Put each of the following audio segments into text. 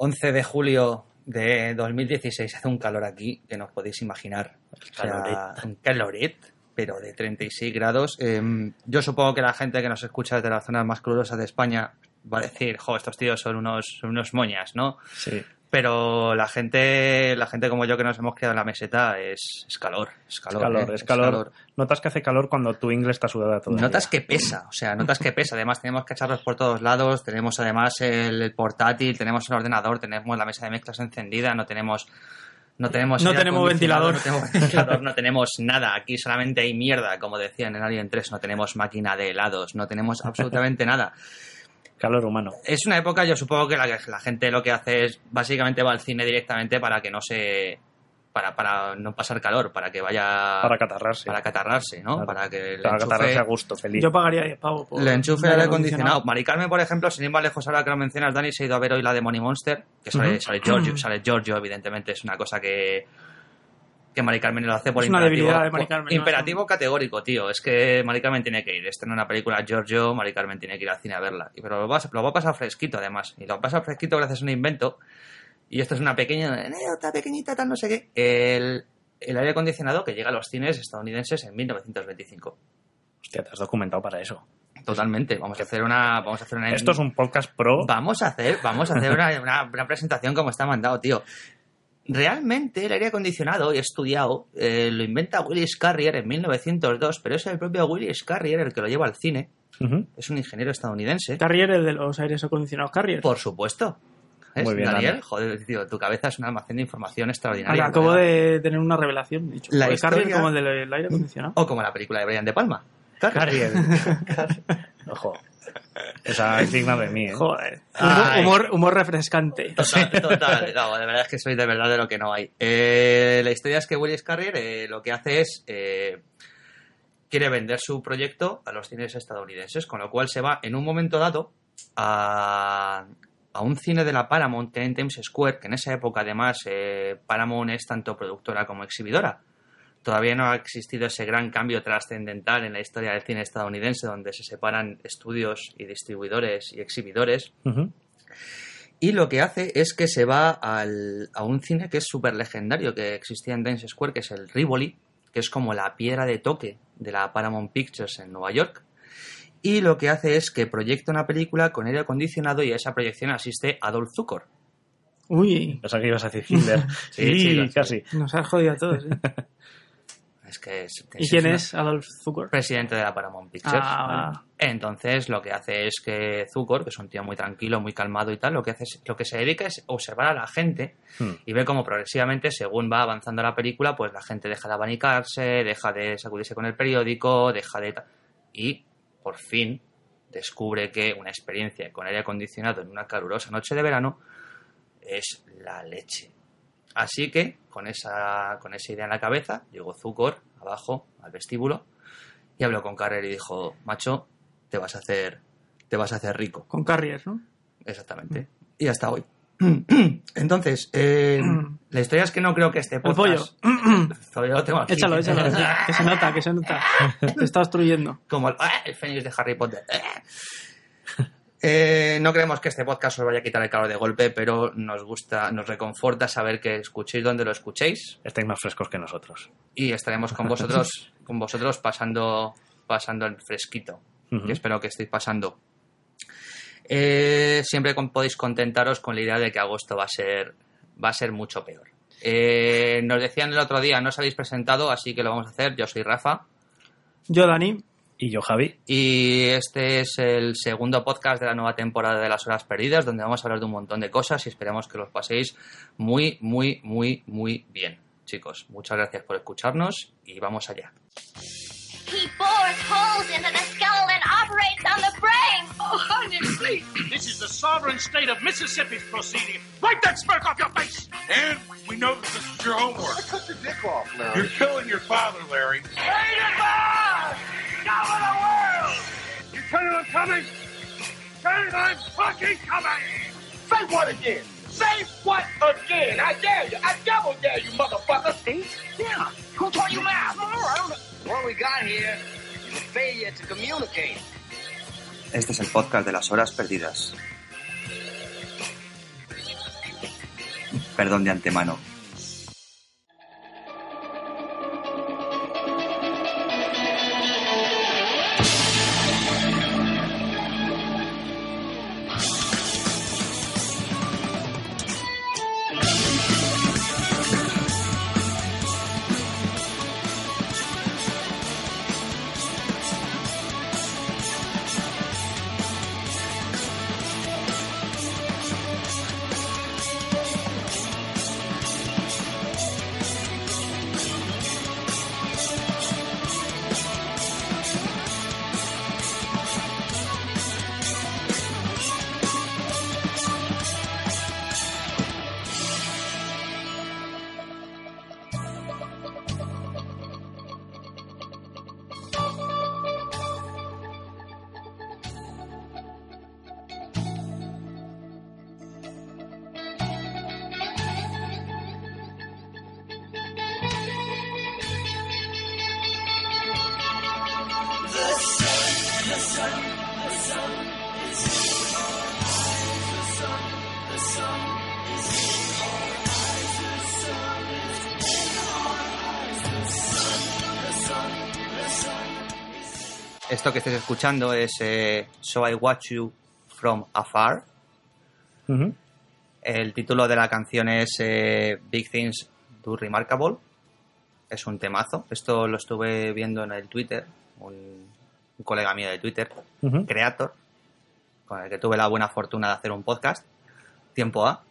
...11 de julio de 2016 hace un calor aquí que no os podéis imaginar. O sea, un caloret, pero de 36 grados. Eh, yo supongo que la gente que nos escucha desde las zonas más calurosas de España va a decir, jo, estos tíos son unos, son unos moñas, ¿no? Sí. Pero la gente, la gente como yo que nos hemos criado en la meseta es, es calor, es calor. Es calor, ¿eh? es calor. Notas que hace calor cuando tu inglés está sudada todo. Notas que pesa, o sea, notas que pesa. Además, tenemos cacharros por todos lados, tenemos además el, el portátil, tenemos el ordenador, tenemos la mesa de mezclas encendida, no tenemos. No tenemos, No tenemos ventilador. No tenemos, ventilador, no tenemos nada. Aquí solamente hay mierda, como decían en Alien 3. No tenemos máquina de helados, no tenemos absolutamente nada. Calor humano. Es una época, yo supongo que la, la gente lo que hace es básicamente va al cine directamente para que no se. Para, para no pasar calor, para que vaya. Para catarrarse. Para catarrarse, ¿no? Claro. Para que le Para enchufe- catarrarse a gusto, feliz. Yo pagaría 10 pavos. por le enchufe aire acondicionado. Mari Carmen, por ejemplo, sin ir más lejos ahora que lo mencionas, Dani, se ha ido a ver hoy la de Money Monster, que sale, Ujú. sale Giorgio, sale Giorgio, evidentemente, es una cosa que que Mari Carmen lo hace por Es una imperativo, debilidad de Mari por- Carmen, ¿no? imperativo categórico, tío. Es que Mari Carmen tiene que ir. Esta en una película Giorgio, Mari Carmen tiene que ir al cine a verla. Pero lo va, a- lo va a pasar fresquito, además. Y lo va a pasar fresquito gracias a un invento. Y esto es una pequeña anécdota pequeñita, tal no sé qué. El, el aire acondicionado que llega a los cines estadounidenses en 1925. Hostia, te has documentado para eso. Totalmente. Vamos a hacer una. Vamos a hacer una. Esto es un podcast pro. Vamos a hacer, vamos a hacer una, una- una presentación como está mandado, tío. Realmente el aire acondicionado, he estudiado, eh, lo inventa Willis Carrier en 1902, pero es el propio Willis Carrier el que lo lleva al cine. Es un ingeniero estadounidense. Carrier es de los aires acondicionados Carrier. Por supuesto. ¿Ves, Muy bien, Daniel? Ana. Joder, tío, tu cabeza es un almacén de información extraordinaria. Ahora, acabo de tener una revelación. Dicho, La Carrier como el del aire acondicionado. O como la película de Brian De Palma. Carrier. Ojo. Esa es digna de mí, ¿eh? Joder. Humor, humor refrescante. Total, total. No, de verdad es que soy de verdad de lo que no hay. Eh, la historia es que Willis Carrier eh, lo que hace es. eh, quiere vender su proyecto a los cines estadounidenses, con lo cual se va en un momento dado a, a un cine de la Paramount en Times Square, que en esa época además eh, Paramount es tanto productora como exhibidora. Todavía no ha existido ese gran cambio trascendental en la historia del cine estadounidense, donde se separan estudios y distribuidores y exhibidores. Y lo que hace es que se va al- a un cine que es súper legendario, que existía en Times Square, que es el Rivoli, que es como la piedra de toque de la Paramount Pictures en Nueva York. Y lo que hace es que proyecta una película con aire acondicionado y a esa proyección asiste Adolf Zucker. Uy, Pensaba que ibas a decir Hitler. Sí, sí, casi. nos has jodido a todos. ¿eh? Es que es, ¿Y es quién una- es Adolf Zucker? Presidente de la Paramount Pictures. Ah, ¿vale? Entonces lo que hace es que Zucker, que es un tío muy tranquilo, muy calmado y tal, lo que hace es, lo que se dedica es observar a la gente Hmm. y ve cómo progresivamente, según va avanzando la película, pues la gente deja de abanicarse, deja de sacudirse con el periódico, deja de... Y, por fin, descubre que una experiencia con aire acondicionado en una calurosa noche de verano es la leche. Así que, con esa, con esa idea en la cabeza, llegó Zucker abajo al vestíbulo y habló con Carrer y dijo, macho, te vas a hacer, te vas a hacer rico. con Carrier, ¿no? Exactamente. Y hasta hoy. Entonces, eh, la historia es que no creo que este El podcast... Todavía lo tengo aquí. Échalo, échalo. que se nota, que se nota. Te está obstruyendo. Como el, ¡ah! el Fénix de Harry Potter. Eh, no creemos que este podcast os vaya a quitar el calor de golpe, pero nos gusta, nos reconforta saber que escuchéis donde lo escuchéis Estáis más frescos que nosotros. y estaremos con vosotros, con vosotros pasando, pasando el fresquito, que espero que estéis pasando. Eh, siempre con- podéis contentaros con la idea de que agosto va a ser, va a ser mucho peor. Eh, nos decían el otro día, no os habéis presentado, así que lo vamos a hacer. Yo soy Rafa. Yo, Dani, Y yo, Javi. Y este es el segundo podcast de la nueva temporada de Las Horas Perdidas, donde vamos a hablar de un montón de cosas y esperemos que los paséis muy, muy, muy, muy bien. Chicos, muchas gracias por escucharnos y vamos allá. He bores holes into the skull and operates on the brain. Oh, honey, please. This is the sovereign state of Mississippi's proceeding. Wipe that smirk off your face. And we know that this is your homework. Cut your dick off, Larry. You're killing your father, Larry. Rated Now of the world! You tell I'm coming? Tell I'm fucking coming! Say what again? Say what again? I dare you. I double dare you, motherfucker. See? Yeah. Who taught you math? I don't know. What we got here is a failure to communicate. Este es el podcast de las horas perdidas. Perdón de antemano. Que estáis escuchando es eh, So I Watch You From Afar. El título de la canción es eh, Big Things Do Remarkable. Es un temazo. Esto lo estuve viendo en el Twitter. Un, un colega mío de Twitter, Ujú. Creator, con el que tuve la buena fortuna de hacer un podcast. Tiempo A.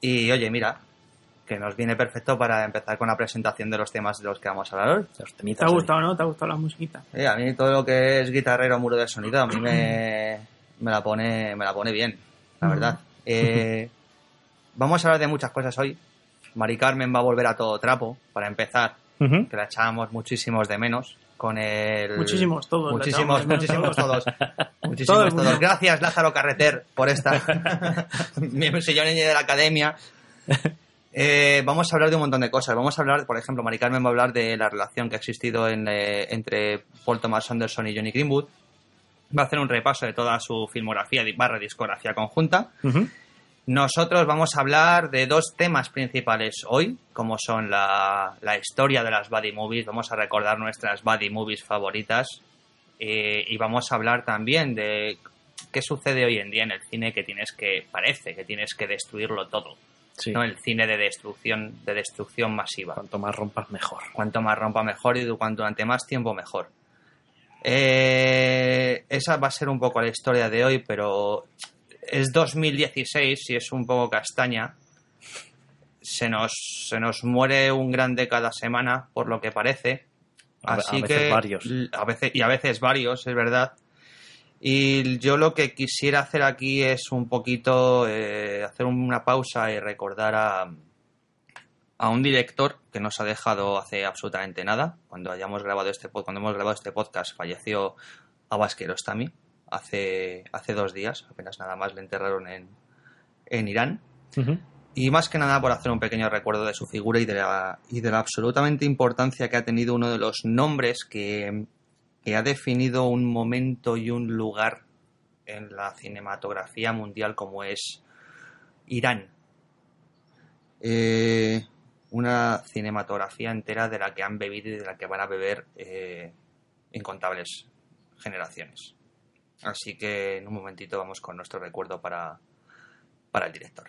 Y oye, mira, que nos viene perfecto para empezar con la presentación de los temas de los que vamos a hablar hoy. ¿Te ha ahí. gustado, no? ¿Te ha gustado la musiquita? Eh, a mí todo lo que es guitarrero muro de sonido a mí me, me la pone me la pone bien, la verdad. Eh, vamos a hablar de muchas cosas hoy. Mari Carmen va a volver a todo trapo, para empezar, que la echábamos muchísimos de menos con el... Muchísimos, todos, Muchísimos, muchísimos todos. todos. Todo Muchísimos todos. Gracias, Lázaro Carreter, por esta. Mi sillón de la academia. Eh, vamos a hablar de un montón de cosas. Vamos a hablar, por ejemplo, Mari Carmen va a hablar de la relación que ha existido en, eh, entre Paul Thomas Anderson y Johnny Greenwood. Va a hacer un repaso de toda su filmografía barra discografía conjunta. Nosotros vamos a hablar de dos temas principales hoy, como son la, la historia de las buddy movies, vamos a recordar nuestras buddy movies favoritas eh, y vamos a hablar también de qué sucede hoy en día en el cine que tienes que, parece que tienes que destruirlo todo, Sí. ¿no? El cine de destrucción, de destrucción masiva. Cuanto más rompas, mejor. Cuanto más rompa mejor y cuanto durante más tiempo mejor. Eh, esa va a ser un poco la historia de hoy, pero es 2016 y es un poco castaña. Se nos, se nos muere un grande cada semana, por lo que parece. A ve- a Así veces que varios. A veces, y a veces varios, es verdad. Y yo lo que quisiera hacer aquí es un poquito eh, hacer una pausa y recordar a, a un director que nos ha dejado hace absolutamente nada. Cuando hayamos grabado este cuando hemos grabado este podcast falleció Abbas Kiarostami hace hace dos días, apenas nada más le enterraron en, en Irán. Y más que nada por hacer un pequeño recuerdo de su figura y de la, y de la absolutamente importancia que ha tenido uno de los nombres que, que ha definido un momento y un lugar en la cinematografía mundial como es Irán. Eh, una cinematografía entera de la que han bebido y de la que van a beber eh, incontables generaciones. Así que en un momentito vamos con nuestro recuerdo para, para el director.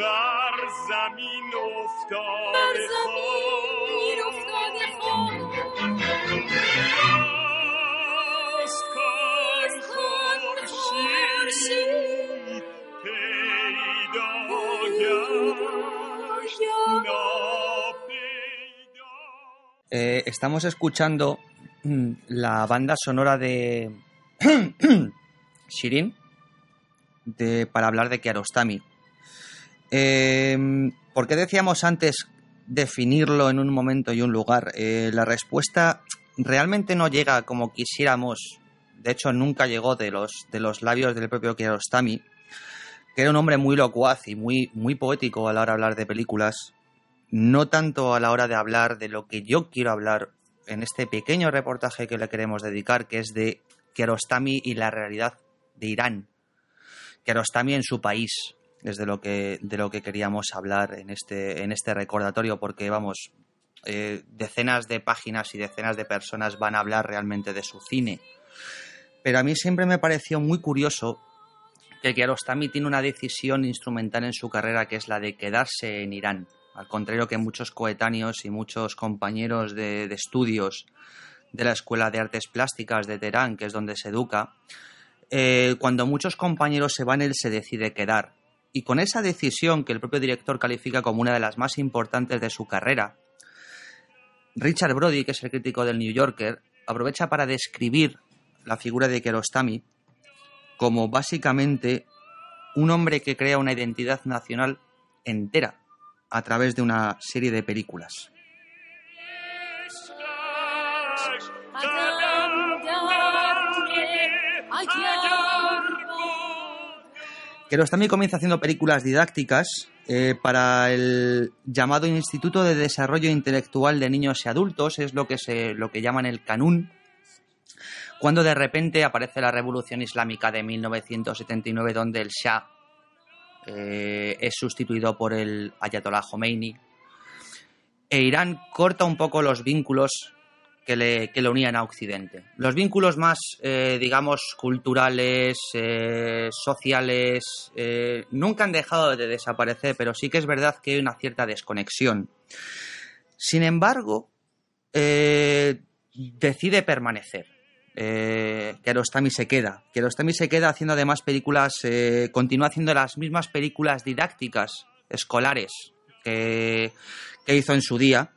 بر زمین افتاده باز کن خورشید پیدا گشت ناپیدا Eh, estamos escuchando mm, la banda sonora de Shirin de, para hablar de Kiarostami. eh, ¿Por qué decíamos antes definirlo en un momento y un lugar? Eh, la respuesta realmente no llega como quisiéramos. De hecho, nunca llegó de los, de los labios del propio Kiarostami, que era un hombre muy locuaz y muy, muy poético a la hora de hablar de películas no tanto a la hora de hablar de lo que yo quiero hablar en este pequeño reportaje que le queremos dedicar, que es de Kiarostami y la realidad de Irán. Kiarostami en su país, es de lo que, de lo que queríamos hablar en este, en este recordatorio, porque vamos, eh, decenas de páginas y decenas de personas van a hablar realmente de su cine. Pero a mí siempre me pareció muy curioso que Kiarostami tiene una decisión instrumental en su carrera, que es la de quedarse en Irán al contrario que muchos coetáneos y muchos compañeros de, de, estudios de la Escuela de Artes Plásticas de Teherán, que es donde se educa, eh, cuando muchos compañeros se van, él se decide quedar. Y con esa decisión que el propio director califica como una de las más importantes de su carrera, Richard Brody, que es el crítico del New Yorker, aprovecha para describir la figura de Kiarostami como básicamente un hombre que crea una identidad nacional entera a través de una serie de películas. Kiarostami comienza haciendo películas didácticas eh, para el llamado Instituto de Desarrollo Intelectual de Niños y Adultos, es lo que, lo que llaman el Canún, cuando de repente aparece la Revolución Islámica de 1979, donde el Shah eh, es sustituido por el Ayatollah Khomeini. E Irán corta un poco los vínculos que le, que unían a Occidente. Los vínculos más, eh, digamos, culturales, eh, sociales, eh, nunca han dejado de desaparecer, pero sí que es verdad que hay una cierta desconexión. Sin embargo, decide permanecer. Eh, Kiarostami se queda. Kiarostami se queda haciendo además películas, continúa haciendo las mismas películas didácticas, escolares, que hizo en su día.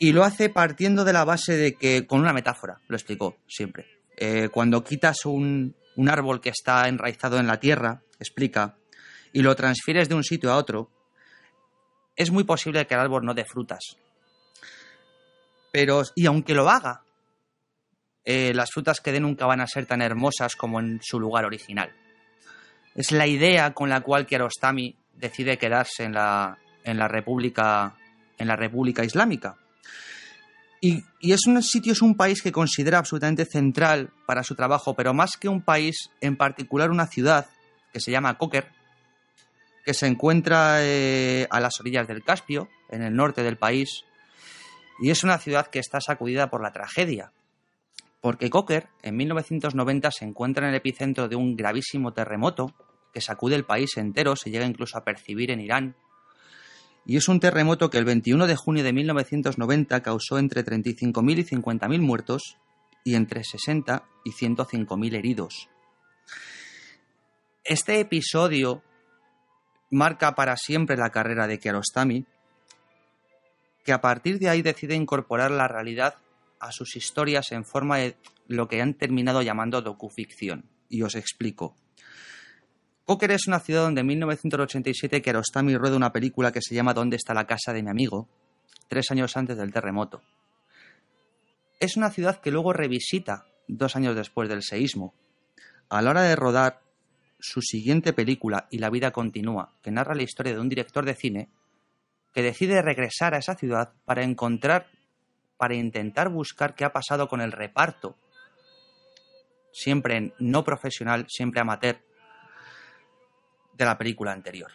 Y lo hace partiendo de la base de que, con una metáfora, lo explicó siempre. Eh, cuando quitas un, un árbol que está enraizado en la tierra, explica, y lo transfieres de un sitio a otro, es muy posible que el árbol no dé frutas. Pero, y aunque lo haga, eh, las frutas que dé nunca van a ser tan hermosas como en su lugar original. Es la idea con la cual Kiarostami decide quedarse en la, en la República en la República Islámica. Y, y, es un sitio, es un país que considera absolutamente central para su trabajo, pero más que un país, en particular una ciudad que se llama Koker, que se encuentra eh, a las orillas del Caspio, en el norte del país, y es una ciudad que está sacudida por la tragedia, porque Koker en 1990 se encuentra en el epicentro de un gravísimo terremoto que sacude el país entero, se llega incluso a percibir en Irán, y es un terremoto que el 21 de junio de 1990 causó entre 35.000 y 50.000 muertos y entre 60 y 105.000 heridos. Este episodio marca para siempre la carrera de Kiarostami, que a partir de ahí decide incorporar la realidad a sus historias en forma de lo que han terminado llamando docuficción. Y os explico. Póker es una ciudad donde en 1987 Kiarostami rueda una película que se llama ¿Dónde está la casa de mi amigo? tres años antes del terremoto. Es una ciudad que luego revisita dos años después del seísmo. A la hora de rodar, su siguiente película, Y la vida continúa, que narra la historia de un director de cine que decide regresar a esa ciudad para encontrar, para intentar buscar qué ha pasado con el reparto, siempre no profesional, siempre amateur, de la película anterior.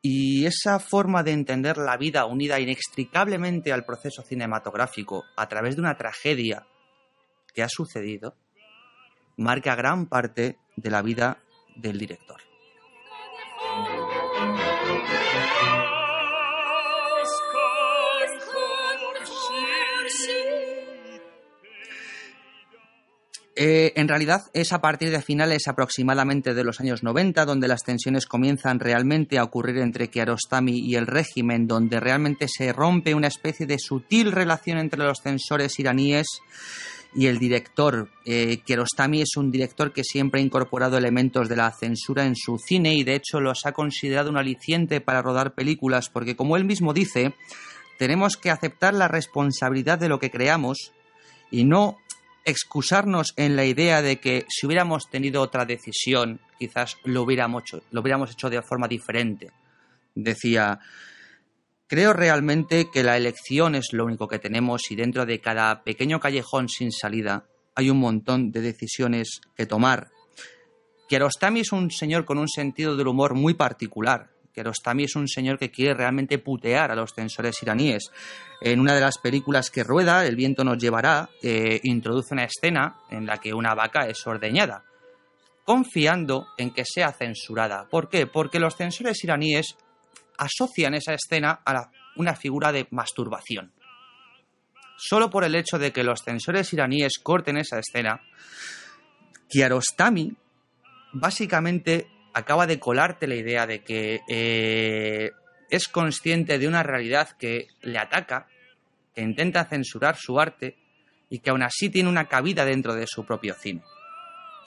Y esa forma de entender la vida unida inextricablemente al proceso cinematográfico a través de una tragedia que ha sucedido, marca gran parte de la vida del director. Eh, en realidad es a partir de finales aproximadamente de los años 90 donde las tensiones comienzan realmente a ocurrir entre Kiarostami y el régimen, donde realmente se rompe una especie de sutil relación entre los censores iraníes y el director. Eh, Kiarostami es un director que siempre ha incorporado elementos de la censura en su cine y de hecho los ha considerado un aliciente para rodar películas porque como él mismo dice, tenemos que aceptar la responsabilidad de lo que creamos y no excusarnos en la idea de que si hubiéramos tenido otra decisión, quizás lo hubiéramos hecho, lo hubiéramos hecho de forma diferente. Decía, creo realmente que la elección es lo único que tenemos y dentro de cada pequeño callejón sin salida hay un montón de decisiones que tomar. Kiarostami es un señor con un sentido del humor muy particular. Kiarostami es un señor que quiere realmente putear a los censores iraníes. En una de las películas que rueda, El viento nos llevará, eh, introduce una escena en la que una vaca es ordeñada, confiando en que sea censurada. ¿Por qué? Porque los censores iraníes asocian esa escena a una figura de masturbación. Solo por el hecho de que los censores iraníes corten esa escena, Kiarostami básicamente acaba de colarte la idea de que eh, es consciente de una realidad que le ataca, que intenta censurar su arte y que aún así tiene una cabida dentro de su propio cine.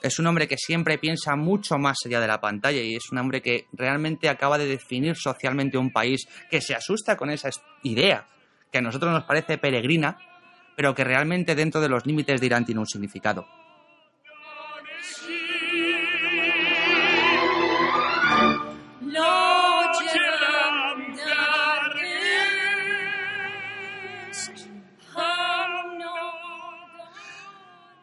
Es un hombre que siempre piensa mucho más allá de la pantalla y es un hombre que realmente acaba de definir socialmente un país que se asusta con esa idea, que a nosotros nos parece peregrina, pero que realmente dentro de los límites de Irán tiene un significado.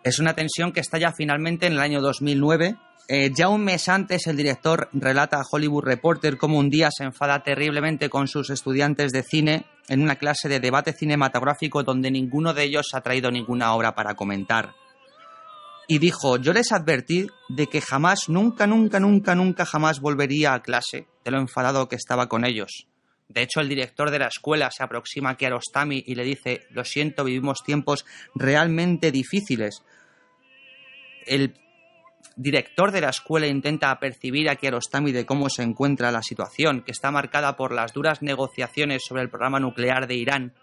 Es una tensión que estalla finalmente en el año 2009. Eh, ya un mes antes el director relata a Hollywood Reporter cómo un día se enfada terriblemente con sus estudiantes de cine en una clase de debate cinematográfico donde ninguno de ellos ha traído ninguna obra para comentar. Y dijo, yo les advertí de que jamás, nunca, nunca, nunca, nunca, jamás volvería a clase de lo enfadado que estaba con ellos. De hecho, el director de la escuela se aproxima a Kiarostami y le dice, lo siento, vivimos tiempos realmente difíciles el director de la escuela intenta percibir a Kiarostami de cómo se encuentra la situación, que está marcada por las duras negociaciones sobre el programa nuclear de Irán,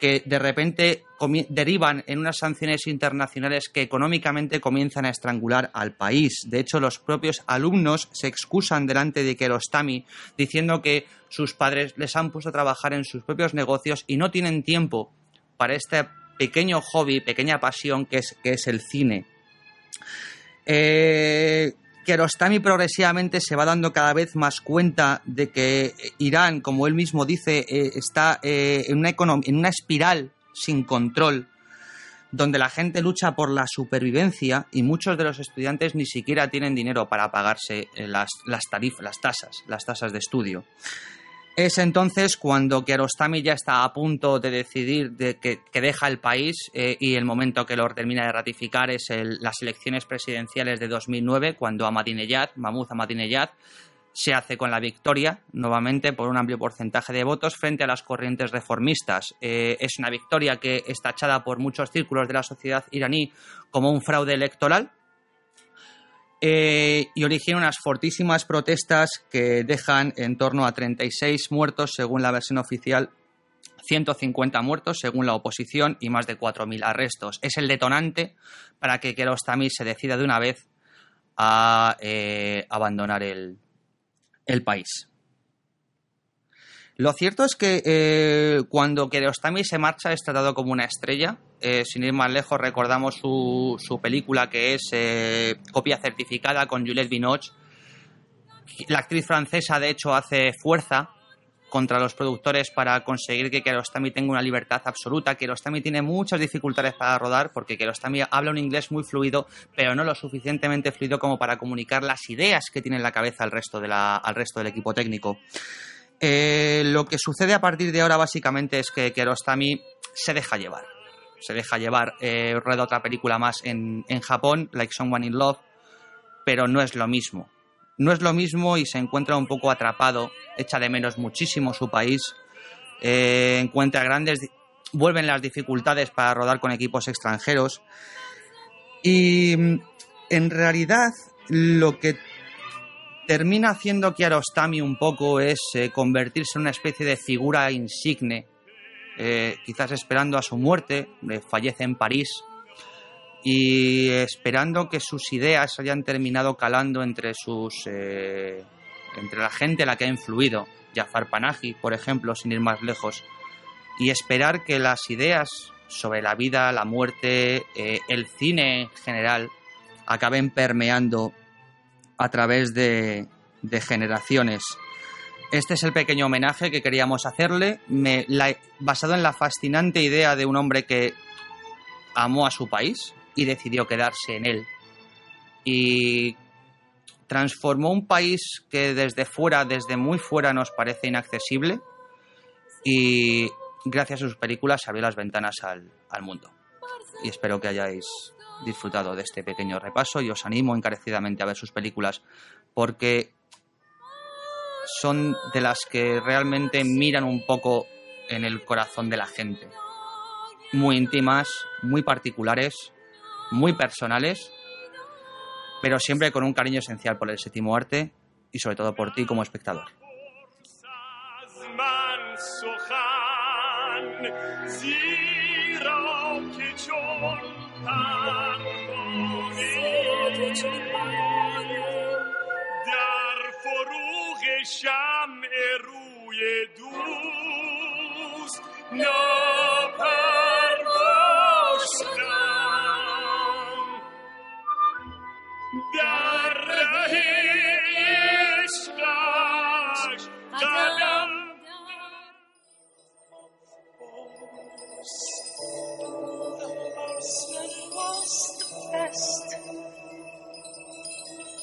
que de repente derivan en unas sanciones internacionales que económicamente comienzan a estrangular al país. De hecho, los propios alumnos se excusan delante de Kiarostami diciendo que sus padres les han puesto a trabajar en sus propios negocios y no tienen tiempo para este pequeño hobby, pequeña pasión que es, que es el cine. Eh, progresivamente se va dando cada vez más cuenta de que Irán, como él mismo dice, eh, está eh, en, una en una espiral sin control, donde la gente lucha por la supervivencia y muchos de los estudiantes ni siquiera tienen dinero para pagarse eh, las, las tarifas, las tasas, las tasas de estudio. Es entonces cuando Kiarostami ya está a punto de decidir de que, deja el país eh, y el momento que lo termina de ratificar es las elecciones presidenciales de 2009, cuando Ahmadinejad, Mahmoud Ahmadinejad, se hace con la victoria nuevamente por un amplio porcentaje de votos frente a las corrientes reformistas. Eh, es una victoria que es tachada por muchos círculos de la sociedad iraní como un fraude electoral, eh, y origina unas fortísimas protestas que dejan en torno a 36 muertos según la versión oficial, 150 muertos según la oposición y más de 4.000 arrestos. Es el detonante para que Kiarostami se decida de una vez a eh, abandonar el, el país. Lo cierto es que eh, cuando Kiarostami se marcha es tratado como una estrella. Eh, sin ir más lejos, recordamos su, su película que es eh, Copia Certificada con Juliette Binoche. La actriz francesa, de hecho, hace fuerza contra los productores para conseguir que Kiarostami tenga una libertad absoluta. Kiarostami tiene muchas dificultades para rodar porque Kiarostami habla un inglés muy fluido, pero no lo suficientemente fluido como para comunicar las ideas que tiene en la cabeza al resto, de la- al resto del equipo técnico. Eh, lo que sucede a partir de ahora básicamente es que Kiarostami se deja llevar. Se deja llevar. Eh, rueda otra película más en, en Japón, Like Someone in Love, pero no es lo mismo. No es lo mismo y se encuentra un poco atrapado, echa de menos muchísimo su país, eh, encuentra grandes... Vuelven las dificultades para rodar con equipos extranjeros y mm, en realidad lo que termina haciendo Kiarostami un poco es eh, convertirse en una especie de figura insigne, eh, quizás esperando a su muerte, eh, fallece en París y esperando que sus ideas hayan terminado calando entre sus entre la gente a la que ha influido, Jafar Panahi, por ejemplo, sin ir más lejos, y esperar que las ideas sobre la vida, la muerte, el cine en general acaben permeando a través de, generaciones. Este es el pequeño homenaje que queríamos hacerle, me- la- basado en la fascinante idea de un hombre que amó a su país y decidió quedarse en él. Y transformó un país que desde fuera, desde muy fuera, nos parece inaccesible. Y gracias a sus películas abrió las ventanas al mundo. Y espero que hayáis disfrutado de este pequeño repaso y os animo encarecidamente a ver sus películas porque son de las que realmente miran un poco en el corazón de la gente. Muy íntimas, muy particulares, muy personales, pero siempre con un cariño esencial por el séptimo arte y sobre todo por ti como espectador. من سخن زیرا که چون پروانه در فروغ شمع روی دوست ناپروا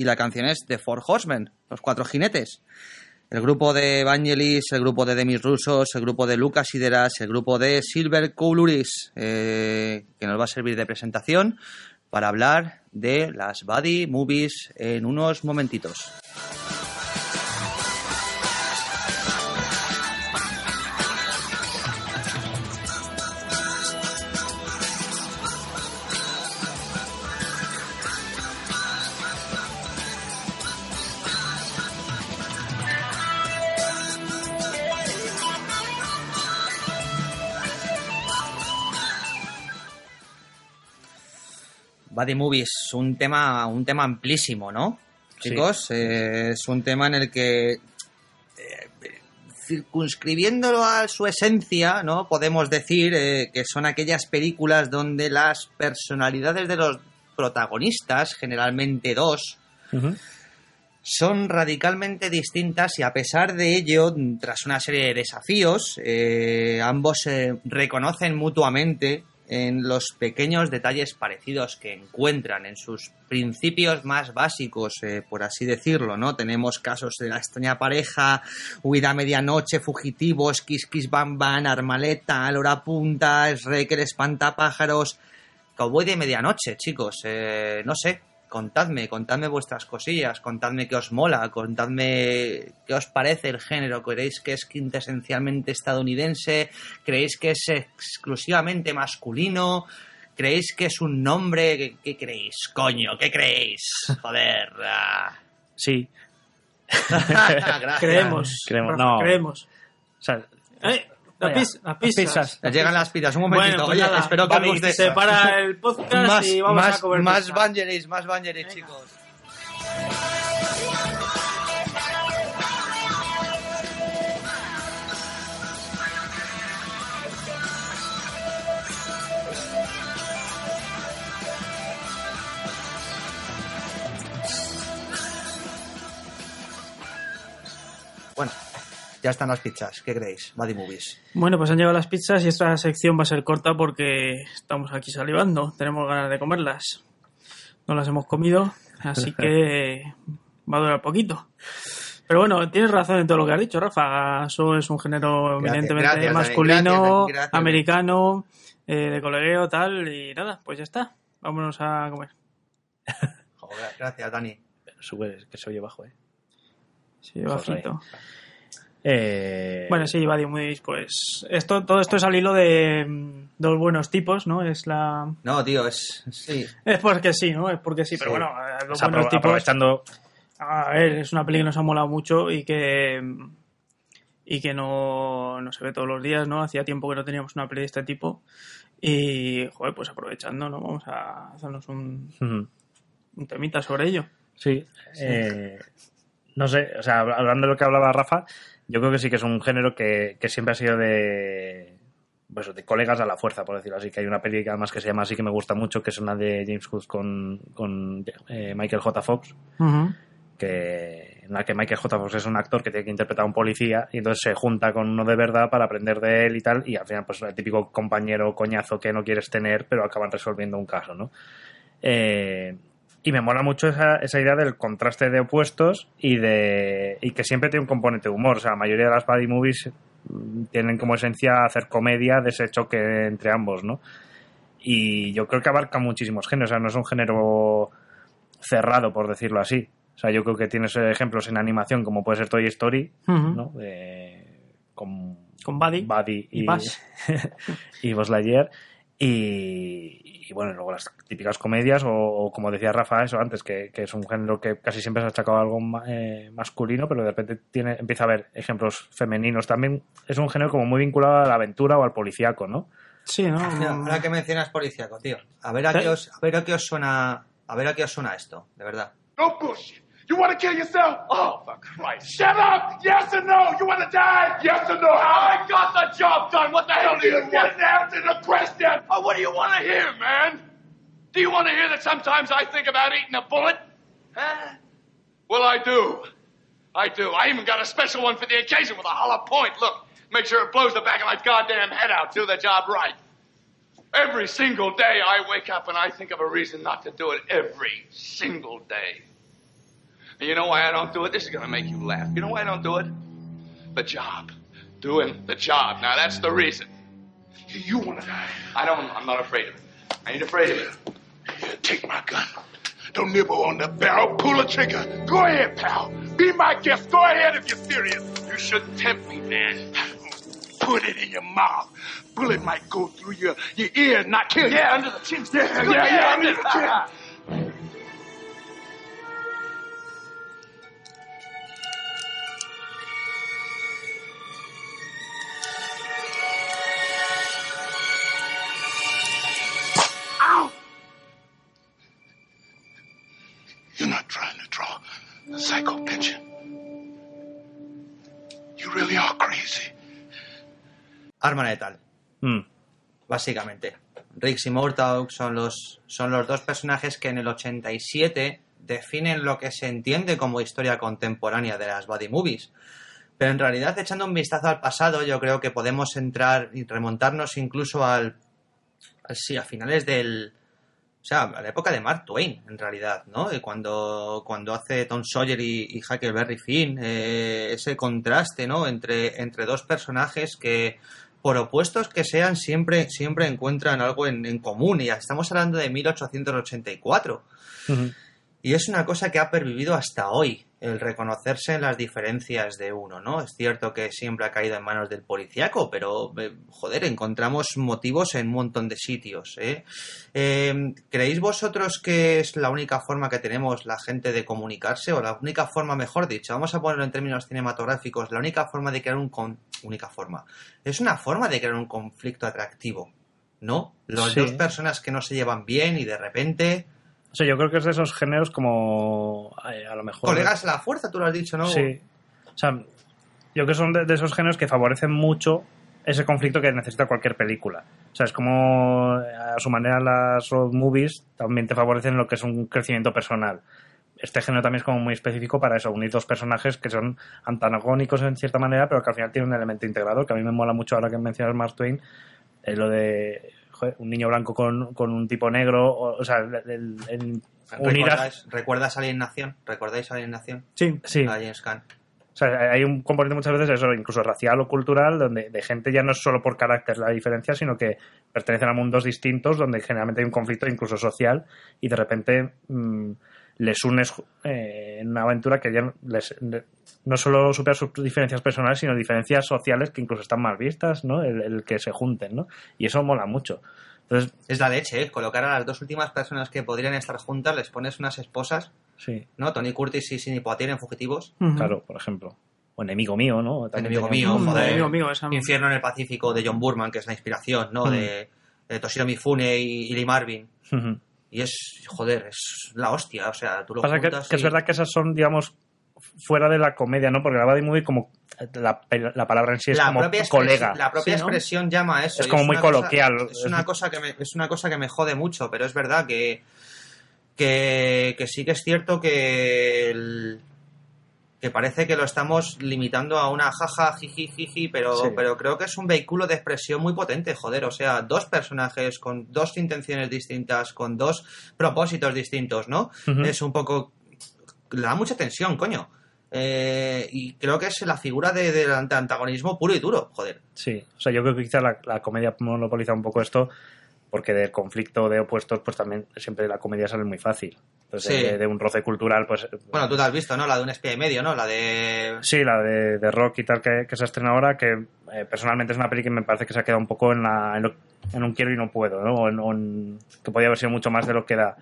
y la canción es The Four Horsemen, los cuatro jinetes. El grupo de Evangelis, el grupo de Demis Rusos, el grupo de Lucas Sideras, el grupo de Silver Koulouris, eh, que nos va a servir de presentación para hablar de las Buddy Movies en unos momentitos. Buddy Movies, un tema, un tema amplísimo, ¿no? Sí. Chicos, Eh, es un tema en el que, eh, circunscribiéndolo a su esencia, ¿no? Podemos decir eh, que son aquellas películas donde las personalidades de los protagonistas, generalmente dos, son radicalmente distintas y a pesar de ello, tras una serie de desafíos, eh, ambos se reconocen mutuamente en los pequeños detalles parecidos que encuentran en sus principios más básicos, eh, por así decirlo, ¿no? Tenemos casos de la extraña pareja, Huida a medianoche, Fugitivos, Kiss Kiss Bam Bam, Armaleta, Lora Punta, Shrek el espantapájaros, Cowboy de medianoche, chicos, eh, no sé, contadme, contadme vuestras cosillas, contadme qué os mola, contadme qué os parece el género, creéis que es quintesencialmente estadounidense, creéis que es exclusivamente masculino, creéis que es un nombre, ¿qué, qué creéis? Coño, ¿qué creéis? Joder. ah. Sí. Creemos. Creemos, Rafa, no. creemos. o sea, Eh, las, pis- las pizzas. Llegan las pizzas, un momentito. Bueno, pues Oye, nada, espero que de... se para el podcast más, y vamos más, a comer más pizza. Vangelis, más Vangelis, chicos. Bueno, ya están las pizzas. ¿Qué creéis? Buddy Movies. Bueno, pues han llegado las pizzas y esta sección va a ser corta porque estamos aquí salivando. Tenemos ganas de comerlas. No las hemos comido, así que va a durar poquito. Pero bueno, tienes razón en todo lo que has dicho, Rafa. Eso es un género Gracias, evidentemente gracias, masculino, gracias, gracias. americano, eh, de colegueo, tal. Y nada, pues ya está. Vámonos a comer. Joder, gracias, Dani. sube, que se oye bajo, ¿eh? Sí, Joder. Eh, Bueno, sí, Buddy Movies, pues esto, todo esto es al hilo de dos buenos tipos, ¿no? Es la... No, tío, es... Sí. Es porque sí, ¿no? Es porque sí, pero Sí. bueno, o sea, buenos apro- tipos... aprovechando A ver, es una peli que nos ha molado mucho y que y que no, no se ve todos los días, ¿no? Hacía tiempo que no teníamos una peli de este tipo y, joder, pues aprovechando, ¿no? Vamos a hacernos un, un temita sobre ello. Sí. eh, no sé, o sea, hablando de lo que hablaba Rafa, yo creo que sí que es un género que, que siempre ha sido de pues de colegas a la fuerza, por decirlo así, que hay una peli que además que se llama así que me gusta mucho, que es una de James Woods con, con eh, Michael J. Fox, que en la que Michael J. Fox es un actor que tiene que interpretar a un policía y entonces se junta con uno de verdad para aprender de él y tal y al final pues el típico compañero coñazo que no quieres tener pero acaban resolviendo un caso, ¿no? Eh, y me mola mucho esa, esa idea del contraste de opuestos y de y que siempre tiene un componente de humor. O sea, la mayoría de las buddy movies mm, tienen como esencia hacer comedia de ese choque entre ambos, ¿no? Y yo creo que abarca muchísimos géneros. O sea, no es un género cerrado, por decirlo así. O sea, yo creo que tienes ejemplos en animación como puede ser Toy Story. ¿no? De- con Con Buddy. Buddy y, Y Buzz. y Buzz Lightyear. Y, y bueno, luego las típicas comedias, o, o como decía Rafa, eso antes, que, que es un género que casi siempre se ha achacado a algo ma- eh, masculino, pero de repente tiene, empieza a haber ejemplos femeninos. También es un género como muy vinculado a la aventura o al policíaco, ¿no? Sí, ¿no? Mira, ahora que mencionas policíaco, tío. A ver a ¿Eh? qué os, a ver a qué os suena, a ver a qué os suena esto, de verdad. No bullshit. You want to kill yourself? Oh, for Christ. Shut up! Yes or no? You want to die? Yes or no? I got the job done. What the hell do you want? Get answer the question. Oh, what do you want to hear, man? Do you want to hear that sometimes I think about eating a bullet? Huh? Well, I do. I do. I even got a special one for the occasion with a hollow point. Look, make sure it blows the back of my goddamn head out. Do the job right. Every single day I wake up and I think of a reason not to do it. Every single day. And you know why I don't do it? This is going to make you laugh. You know why I don't do it? The job. Doing the job. Now that's the reason. You want to die? I don't. I'm not afraid of it. I ain't afraid of it. Here, take my gun. Don't nibble on the barrel. Pull the trigger. Go ahead, pal. Be my guest. Go ahead if you're serious. You shouldn't tempt me, man. Put it in your mouth. Bullet might go through your, your ear, not kill you. Yeah, under the chin. Yeah, yeah, yeah, under the chin. Arma letal, Mm. básicamente. Riggs y Murtaugh son los, son los dos personajes que en el 87 definen lo que se entiende como historia contemporánea de las buddy movies. Pero en realidad, echando un vistazo al pasado, yo creo que podemos entrar y remontarnos incluso al, al- sí, a finales del, o sea, a la época de Mark Twain, en realidad, ¿no? Y cuando, cuando hace Tom Sawyer y, y Huckleberry Finn, eh, ese contraste, ¿no? Entre, entre dos personajes que, por opuestos que sean, siempre, siempre encuentran algo en, en común. Y ya estamos hablando de 1884. Ujú. Y es una cosa que ha pervivido hasta hoy, el reconocerse en las diferencias de uno, ¿no? Es cierto que siempre ha caído en manos del policíaco, pero, eh, joder, encontramos motivos en un montón de sitios, ¿eh? Eh, ¿Creéis vosotros que es la única forma que tenemos la gente de comunicarse? O la única forma, mejor dicho, vamos a ponerlo en términos cinematográficos, la única forma de crear un... Con... única forma. Es una forma de crear un conflicto atractivo, ¿no? Las Sí. dos personas que no se llevan bien y de repente... O sea, yo creo que es de esos géneros como eh, a lo mejor... Colegas la fuerza, tú lo has dicho, ¿no? Sí. O sea, yo creo que son de, de esos géneros que favorecen mucho ese conflicto que necesita cualquier película. O sea, es como a su manera las road movies también te favorecen lo que es un crecimiento personal. Este género también es como muy específico para eso, unir dos personajes que son antagónicos en cierta manera, pero que al final tienen un elemento integrador, que a mí me mola mucho ahora que mencionas Mark Twain, eh, lo de joder, un niño blanco con, con un tipo negro, o, o sea, el, el- ¿Recuerdas, ¿Recuerdas Alienación? ¿Recordáis Alienación? Sí. Sí. A James Caan. O sea, hay un componente muchas veces eso, incluso racial o cultural, donde de gente ya no es solo por carácter la diferencia, sino que pertenecen a mundos distintos, donde generalmente hay un conflicto incluso social, y de repente mm, les unes eh, en una aventura que ya les, le- no solo supera sus diferencias personales, sino diferencias sociales que incluso están mal vistas, ¿no? El, el que se junten, ¿no? Y eso mola mucho. Entonces, Es la leche, ¿eh? Colocar a las dos últimas personas que podrían estar juntas, les pones unas esposas, sí, ¿no? Tony Curtis y Sidney Poitier en Fugitivos. Claro, por ejemplo. O enemigo mío, ¿no? También Enemigo mío, Mm, joder. enemigo mío, esa- Infierno en el Pacífico de John Burman, que es la inspiración, ¿no? De, de Toshiro Mifune y, y Lee Marvin. Ujú. Y es, joder, es la hostia, o sea, tú lo Pasa que, juntas que es y- verdad que esas son, digamos, fuera de la comedia, ¿no? Porque la buddy movie, como la, la palabra en sí es la como colega. La propia Sí, ¿no? expresión llama a eso. Es como muy una cosa- coloquial. es, una cosa que me, es una cosa que me jode mucho, pero es verdad que, que, que sí que es cierto que el- que parece que lo estamos limitando a una jaja, jiji, jiji, pero, Sí. pero creo que es un vehículo de expresión muy potente, joder. O sea, dos personajes con dos intenciones distintas, con dos propósitos distintos, ¿no? Es un poco. Le da mucha tensión, coño. Eh, y creo que es la figura de- del ant- antagonismo puro y duro, joder. Sí, o sea, yo creo que quizá la, la comedia monopoliza un poco esto, porque del conflicto de opuestos, pues también siempre la comedia sale muy fácil. Entonces, Sí. de, de un roce cultural, pues. Bueno, tú te has visto, ¿no? La de un espía y medio, ¿no? La de. Sí, la de, de Rock y tal que, que se estrena ahora, que eh, personalmente es una peli que me parece que se ha quedado un poco en, la, en, lo- en un quiero y no puedo, ¿no? O en, o en- que podía haber sido mucho más de lo que da.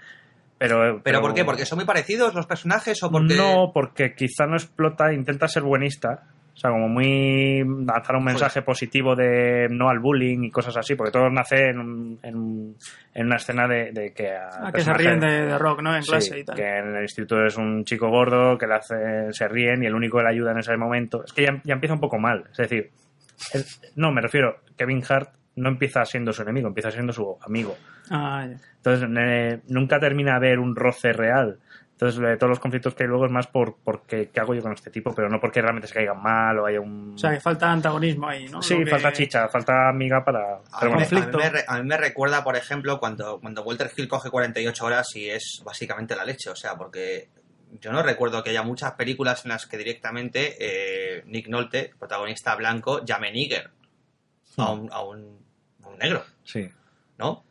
Pero, ¿Pero por qué? ¿Porque son muy parecidos los personajes o porque.? No, porque quizá no explota, intenta ser buenista. O sea, como muy lanzar un mensaje positivo de no al bullying y cosas así, porque todo nace en, en, en una escena de, de que... al Ah, que se ríen de, de rock, ¿no? En Sí, clase y tal. que en el instituto es un chico gordo, que le hace, se ríen y el único que le ayuda en ese momento. Es que ya, ya empieza un poco mal. Es decir, no, me refiero, Kevin Hart no empieza siendo su enemigo, empieza siendo su amigo. Ah, ya. Entonces, eh, nunca termina de haber un roce real. Entonces, eh, todos los conflictos que hay luego es más por porque qué hago yo con este tipo, pero no porque realmente se caigan mal o haya un... O sea, que falta antagonismo ahí, ¿no? sí, que- falta chicha, falta amiga para... A pero mí, me- bueno, a, mí conflicto. me, a mí me recuerda, por ejemplo, cuando, cuando Walter Hill coge 48 horas y es básicamente la leche. O sea, porque yo no recuerdo que haya muchas películas en las que directamente eh, Nick Nolte, protagonista blanco, llame nigger a un, a un- a un negro, sí. ¿no?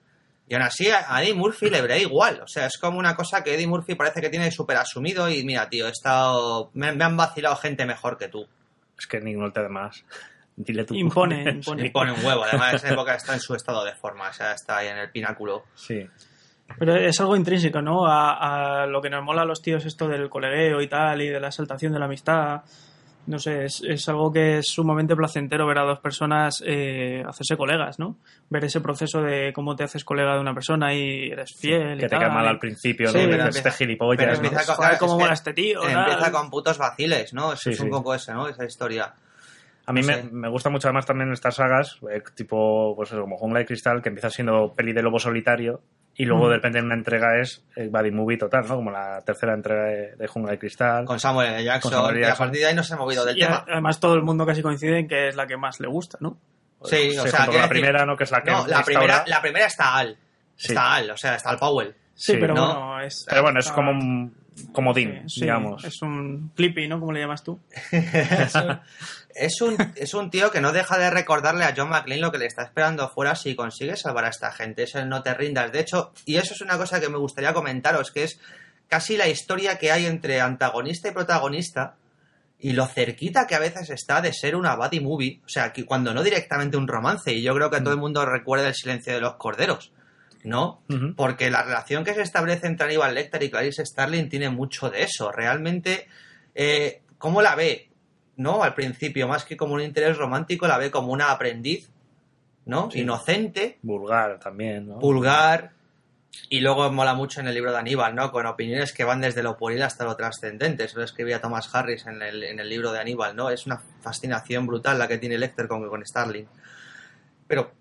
Y aún así a Eddie Murphy le verá igual. O sea, es como una cosa que Eddie Murphy parece que tiene súper asumido y mira, tío, he estado... Me, me han vacilado gente mejor que tú. Es que Nick Nolte además... Dile tú. Impone, impone. Y pone un huevo. Además, en esa época está en su estado de forma. O sea, está ahí en el pináculo. Sí. Pero es algo intrínseco, ¿no? A, a lo que nos mola a los tíos esto del colegueo y tal, y de la exaltación de la amistad. No sé, es, es algo que es sumamente placentero ver a dos personas eh, hacerse colegas, ¿no? Ver ese proceso de cómo te haces colega de una persona y eres fiel y Que te tal. cae mal al principio, Sí, ¿no? pero este empieza- gilipollas. pero ¿no? empieza con- cómo es que mola este tío, Empieza tal. con putos vaciles, ¿no? Eso Sí, es un sí. poco ese, ¿no? Esa historia. A mí No me, me gusta mucho además también estas sagas, eh, tipo, pues eso, como Jungla de Cristal, que empieza siendo peli de lobo solitario y luego Mm. de repente en una entrega es eh, Buddy Movie total, ¿no? Como la tercera entrega de, de Jungla de Cristal. Con Samuel L. Jackson. Con Samuel L. Y a Jackson. partir de ahí no se ha movido del Y tema. además todo el mundo casi coincide en que es la que más le gusta, ¿no? Sí, o sea, con la decir- primera, ¿no? Que es la que No, la primera, la primera está Al. Sí. Está Al, o sea, está Al Powell. Sí, Sí, pero ¿no? bueno, es... Pero bueno, es como un comodín, sí, sí, digamos. Es un flippy, ¿no? Como le llamas tú. Es un, es un tío que no deja de recordarle a John McClane lo que le está esperando afuera si consigue salvar a esta gente. Es el no te rindas. De hecho, y eso es una cosa que me gustaría comentaros, que es casi la historia que hay entre antagonista y protagonista y lo cerquita que a veces está de ser una buddy movie, o sea, que cuando no directamente un romance, y yo creo que todo el mundo recuerda el silencio de los corderos, ¿no? Porque la relación que se establece entre Aníbal Lecter y Clarice Starling tiene mucho de eso. Realmente, eh, ¿cómo la ve? ¿No? Al principio, más que como un interés romántico, la ve como una aprendiz, ¿no? Sí. Inocente, Vulgar también, ¿no? vulgar. Y luego mola mucho en el libro de Aníbal, ¿no? Con opiniones que van desde lo pueril hasta lo trascendente. Eso lo escribía Thomas Harris en el, en el libro de Aníbal, ¿no? Es una fascinación brutal la que tiene Lecter con, con Starling. Pero,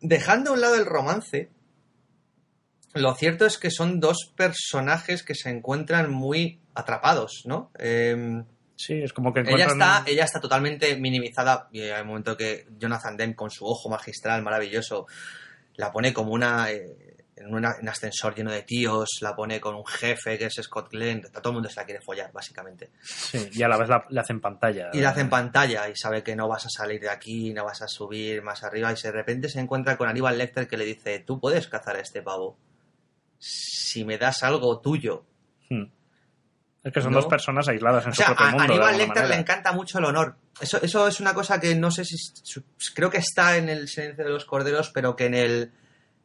dejando a un lado el romance, lo cierto es que son dos personajes que se encuentran muy atrapados, ¿no? Em, Sí, es como que ella está, ella está totalmente minimizada y hay un momento que Jonathan Demme con su ojo magistral maravilloso la pone como una eh, en un ascensor lleno de tíos, la pone con un jefe que es Scott Glenn, todo el mundo se la quiere follar básicamente. Sí, y a la vez la, la hacen pantalla. Y la hace en pantalla y sabe que no vas a salir de aquí, no vas a subir más arriba y de repente se encuentra con Aníbal Lecter que le dice, tú puedes cazar a este pavo si me das algo tuyo. Hmm. Es que son ¿No? dos personas aisladas en O su propio a mundo. de Aníbal Lecter le encanta mucho el honor. Eso, eso es una cosa que no sé si. Creo que está en el Silencio de los Corderos, pero que en el.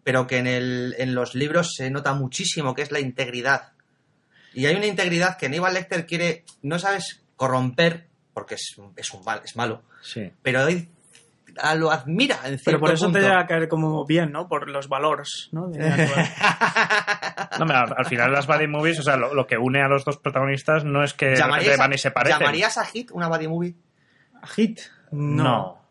Pero que en, el, en los libros se nota muchísimo, que es la integridad. Y hay una integridad que Aníbal Lecter quiere, no sabes, corromper, porque es, es un mal, es malo, Sí. pero él a- lo admira en cierto Pero por eso punto. te llega a caer como bien, ¿no? Por los valores, ¿no? No, mira, al final las buddy movies, o sea, lo, lo que une a los dos protagonistas no es que de repente ¿Llamarías, van a, y se parecen. ¿Llamarías a Hit una buddy movie? Hit. No.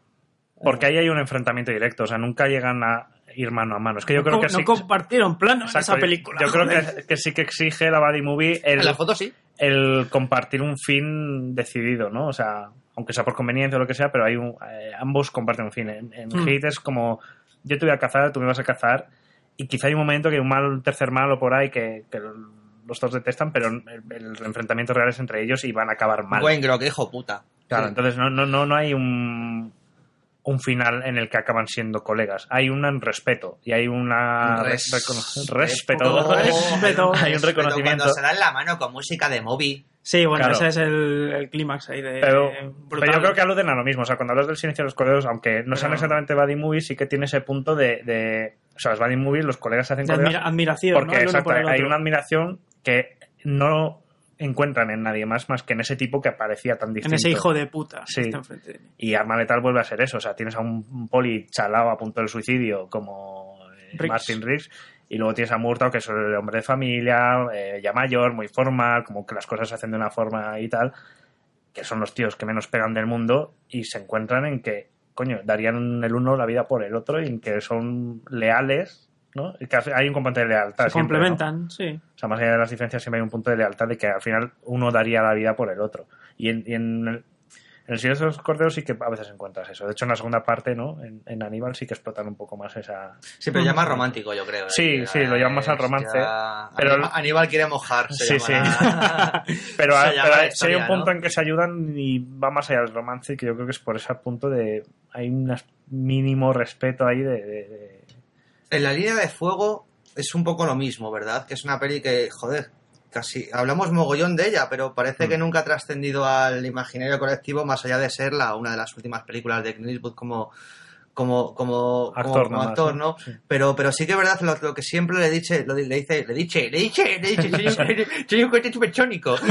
Porque ahí hay un enfrentamiento directo, o sea, nunca llegan a ir mano a mano. Es que yo no, creo que no sí. compartieron plano en esa película. Yo creo que, que sí que exige la buddy movie el, En la foto sí. el compartir un fin decidido, ¿no? O sea, aunque sea por conveniencia o lo que sea, pero hay un, eh, ambos comparten un fin. En, en Mm. Hate es como, yo te voy a cazar, tú me vas a cazar, y quizá hay un momento que hay un mal un tercer malo por ahí que, que los dos detestan, pero el, el enfrentamiento real es entre ellos y van a acabar mal. Buen Grok, hijo puta. Claro, Sí. entonces no, no, no, no hay un, un final en el que acaban siendo colegas. Hay un respeto y hay una Res- recono- respeto. Respeto. hay un reconocimiento. Cuando se dan la mano con música de Moby. Sí, bueno, Claro. ese es el, el clímax ahí de. Pero, yo creo que aluden a lo mismo. O sea, cuando hablas del silencio de los corderos, aunque no sean Pero- exactamente buddy movies, sí que tiene ese punto de. de- o sea, las buddy movies, los colegas se hacen De colegas. admira- admiración, porque hay una admiración que no encuentran en nadie más más que en ese tipo que parecía tan En distinto. ese hijo de puta. que Sí. está enfrente de mí. Y Arma Letal vuelve a ser eso. O sea, tienes a un, poli chalao a punto del suicidio como eh, Riggs. Martin Riggs. Y luego tienes a Murtaugh, que es el hombre de familia, eh, ya mayor, muy formal, como que las cosas se hacen de una forma y tal. Que son los tíos que menos pegan del mundo y se encuentran en que, coño, darían el uno la vida por el otro y en que son leales, ¿no? Y que hay un componente de lealtad. Se siempre, ¿no? complementan, sí. O sea, más allá de las diferencias, siempre hay un punto de lealtad de que al final uno daría la vida por el otro. Y en, y en el, en el Silencio de los Corderos sí que a veces encuentras eso. De hecho, en la segunda parte, ¿no? En, en Aníbal sí que explotan un poco más esa... Sí, pero ya más romántico, yo creo. Sí, Ya sí, lo llaman más al romance, ya- pero- Aníbal, Aníbal quiere mojar. se Sí, sí. llamará. Pero, Se hay- llama pero sí un punto ¿no? en que se ayudan y va más allá del romance, que yo creo que es por ese punto de... Hay un mínimo respeto ahí de... de- de- En la línea de fuego es un poco lo mismo, ¿verdad? Que es una peli que, joder, casi hablamos mogollón de ella, pero parece Mm. que nunca ha trascendido al imaginario colectivo más allá de ser la, una de las últimas películas de Clint Eastwood como como como Actor como- nomás, actor, ¿no? Sí. Pero pero sí que es verdad lo, lo que siempre le dice lo, le dice le dice le dice le dice soy un- coche supersónico.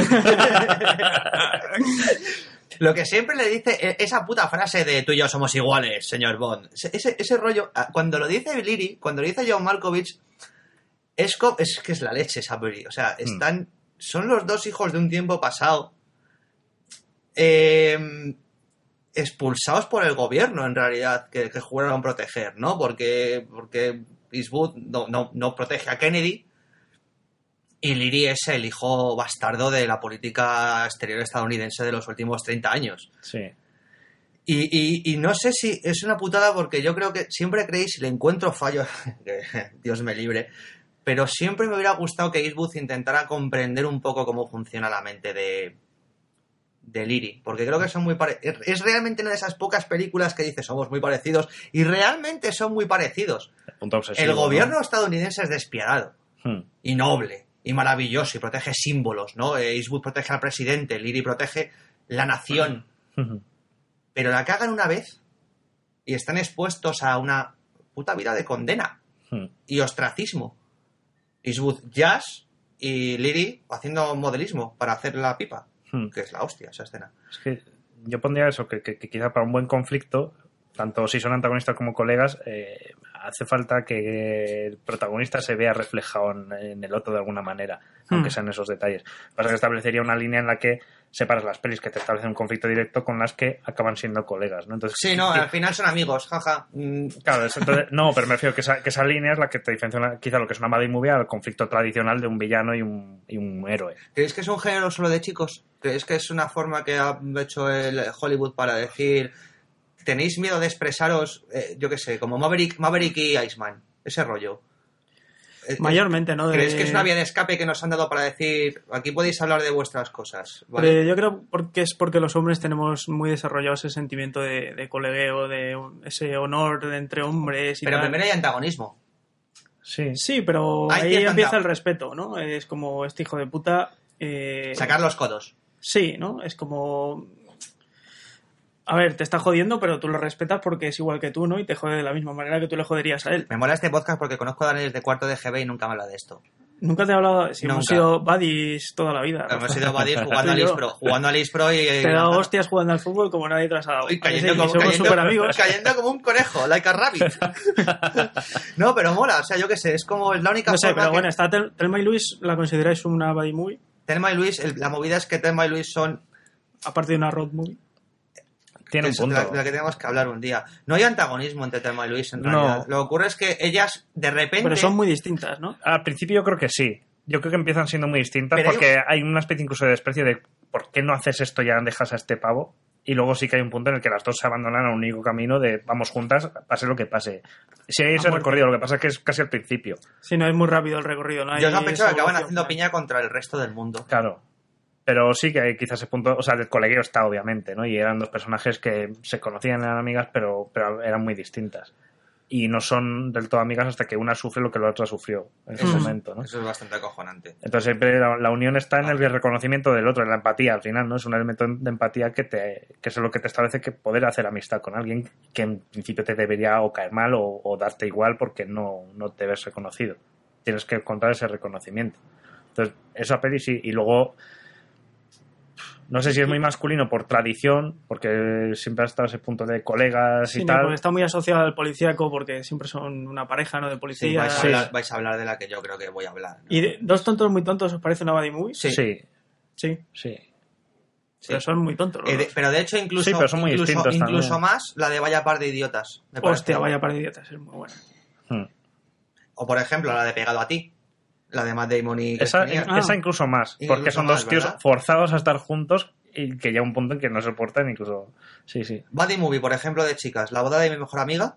Lo que siempre le dice e- esa puta frase de tú y yo somos iguales, señor Bond. Ese, ese, rollo, ah, cuando lo dice Liri, cuando lo dice John Malkovich, es, es que es la leche peli. O sea, están. Son los dos hijos de un tiempo pasado. eh, expulsados por el gobierno, en realidad, que, que juraron proteger, ¿no? Porque, porque Eastwood no, no, no protege a Kennedy. Y Liri es el hijo bastardo de la política exterior estadounidense de los últimos 30 años. Sí. Y, y- y no sé si es una putada porque yo creo que siempre creéis, le encuentro fallo, que Dios me libre, pero siempre me hubiera gustado que Eastwood intentara comprender un poco cómo funciona la mente de, de Liri, porque creo que son muy parecidos. Es realmente una de esas pocas películas que dice somos muy parecidos y realmente son muy parecidos. El ¿no? gobierno estadounidense es despiadado Hmm. y noble y maravilloso y protege símbolos, ¿no? Eh, Eastwood protege al presidente, Liri protege la nación. Ujú. Pero la cagan una vez y están expuestos a una puta vida de condena Hmm. y ostracismo. Eastwood jazz y Liri haciendo modelismo para hacer la pipa, Hmm. que es la hostia esa escena. Es que yo pondría eso, que, que- que quizá para un buen conflicto, tanto si son antagonistas como colegas, eh, hace falta que el protagonista se vea reflejado en, en el otro de alguna manera, aunque Hmm. sean esos detalles. Pasa que establecería una línea en la que separas las pelis que te establecen un conflicto directo con las que acaban siendo colegas, ¿no? Entonces, Sí, no, al final son amigos, jaja. Mm, Claro, es- entonces- no, pero me refiero que esa, que esa línea es la que te diferencia quizá lo que es una buddy movie al conflicto tradicional de un villano y un, y un héroe. ¿Creéis que es un género solo de chicos? ¿Creéis que es una forma que ha hecho el Hollywood para decir tenéis miedo de expresaros, eh, yo qué sé, como Maverick, Maverick y Iceman? Ese rollo. Eh, Mayormente, ¿no? De- ¿Creéis que es una vía de escape que nos han dado para decir aquí podéis hablar de vuestras cosas? ¿vale? Pero yo creo porque es porque los hombres tenemos muy desarrollado ese sentimiento de, de colegueo, de ese honor de entre hombres y Pero tal. primero hay antagonismo. Sí. Sí, pero Hay ahí empieza el respeto, ¿no? Es como este hijo de puta. eh, Sacar los codos. Sí, ¿no? Es como. A ver, te está jodiendo, pero tú lo respetas porque es igual que tú, ¿no? Y te jode de la misma manera que tú le joderías a él. Me mola este podcast porque conozco a Daniel de cuarto de GB y nunca me habla de esto. Nunca te he hablado. Si hemos Nunca. sido buddies toda la vida. Hemos sido buddies jugando al. Ispro. Jugando al Ispro y... Te he dado hostias jugando al fútbol como nadie te las ha dado. Y ¿A que cayendo, sí? como, somos cayendo- súper amigos. cayendo como un conejo, like a rabbit. no, pero mola, o sea, yo qué sé, es como es la única No sé, forma pero que- bueno, está Tel- Telma y Luis, ¿la consideráis una buddy movie? Telma y Luis, el- la movida es que Telma y Luis son Aparte de una road movie. Tiene un es de la, punto. de la que tenemos que hablar un día. No hay antagonismo entre Telma y Luis en No. realidad. Lo que ocurre es que ellas de repente Pero son muy distintas, ¿no? Al principio yo creo que sí. Yo creo que empiezan siendo muy distintas Pero porque hay una especie incluso de desprecio de ¿por qué no haces esto ya dejas a este pavo? Y luego sí que hay un punto en el que las dos se abandonan a un único camino de vamos juntas, pase lo que pase. Si hay ese recorrido, lo que pasa es que es casi al principio. Si no es muy rápido el recorrido, ¿no? Hay yo sospecho que esa acaban haciendo piña contra el resto del mundo. Claro. Pero sí que quizás ese punto, o sea, el colegueo está obviamente, ¿no? Y eran dos personajes que se conocían, eran amigas, pero, pero eran muy distintas. Y no son del todo amigas hasta que una sufre lo que la otra sufrió en ese Mm. momento, ¿no? Eso es bastante acojonante. Entonces siempre la, la unión está en el reconocimiento del otro, en la empatía al final, ¿no? Es un elemento de empatía que te que es lo que te establece que poder hacer amistad con alguien que en principio te debería o caer mal o, o darte igual porque no, no te ves reconocido. Tienes que encontrar ese reconocimiento. Entonces, esa peli sí, y luego no sé si es muy masculino por tradición, porque siempre ha estado ese punto de colegas Sí, y no, tal. está muy asociado al policíaco porque siempre son una pareja, ¿no? De Sí, policía. vais, a hablar, vais a hablar de la que yo creo que voy a hablar. ¿no? ¿Y de- dos tontos muy tontos os parece una buddy movie? Sí. sí, Sí. sí. Pero son muy tontos. los Eh, de- dos. pero de hecho, incluso, Sí, pero son muy incluso, distintos incluso también. más la de Vaya par de idiotas. me parece. Hostia, vaya para idiotas, es muy buena. Hmm. O por ejemplo, la de Pegado a ti. La de Matt Damon y Esa. Ah. esa incluso más, Incluso porque son más, dos tíos ¿verdad? forzados a estar juntos y que llega un punto en que no se soportan incluso... Sí, sí. Buddy Movie, por ejemplo, de chicas. La boda de mi mejor amiga.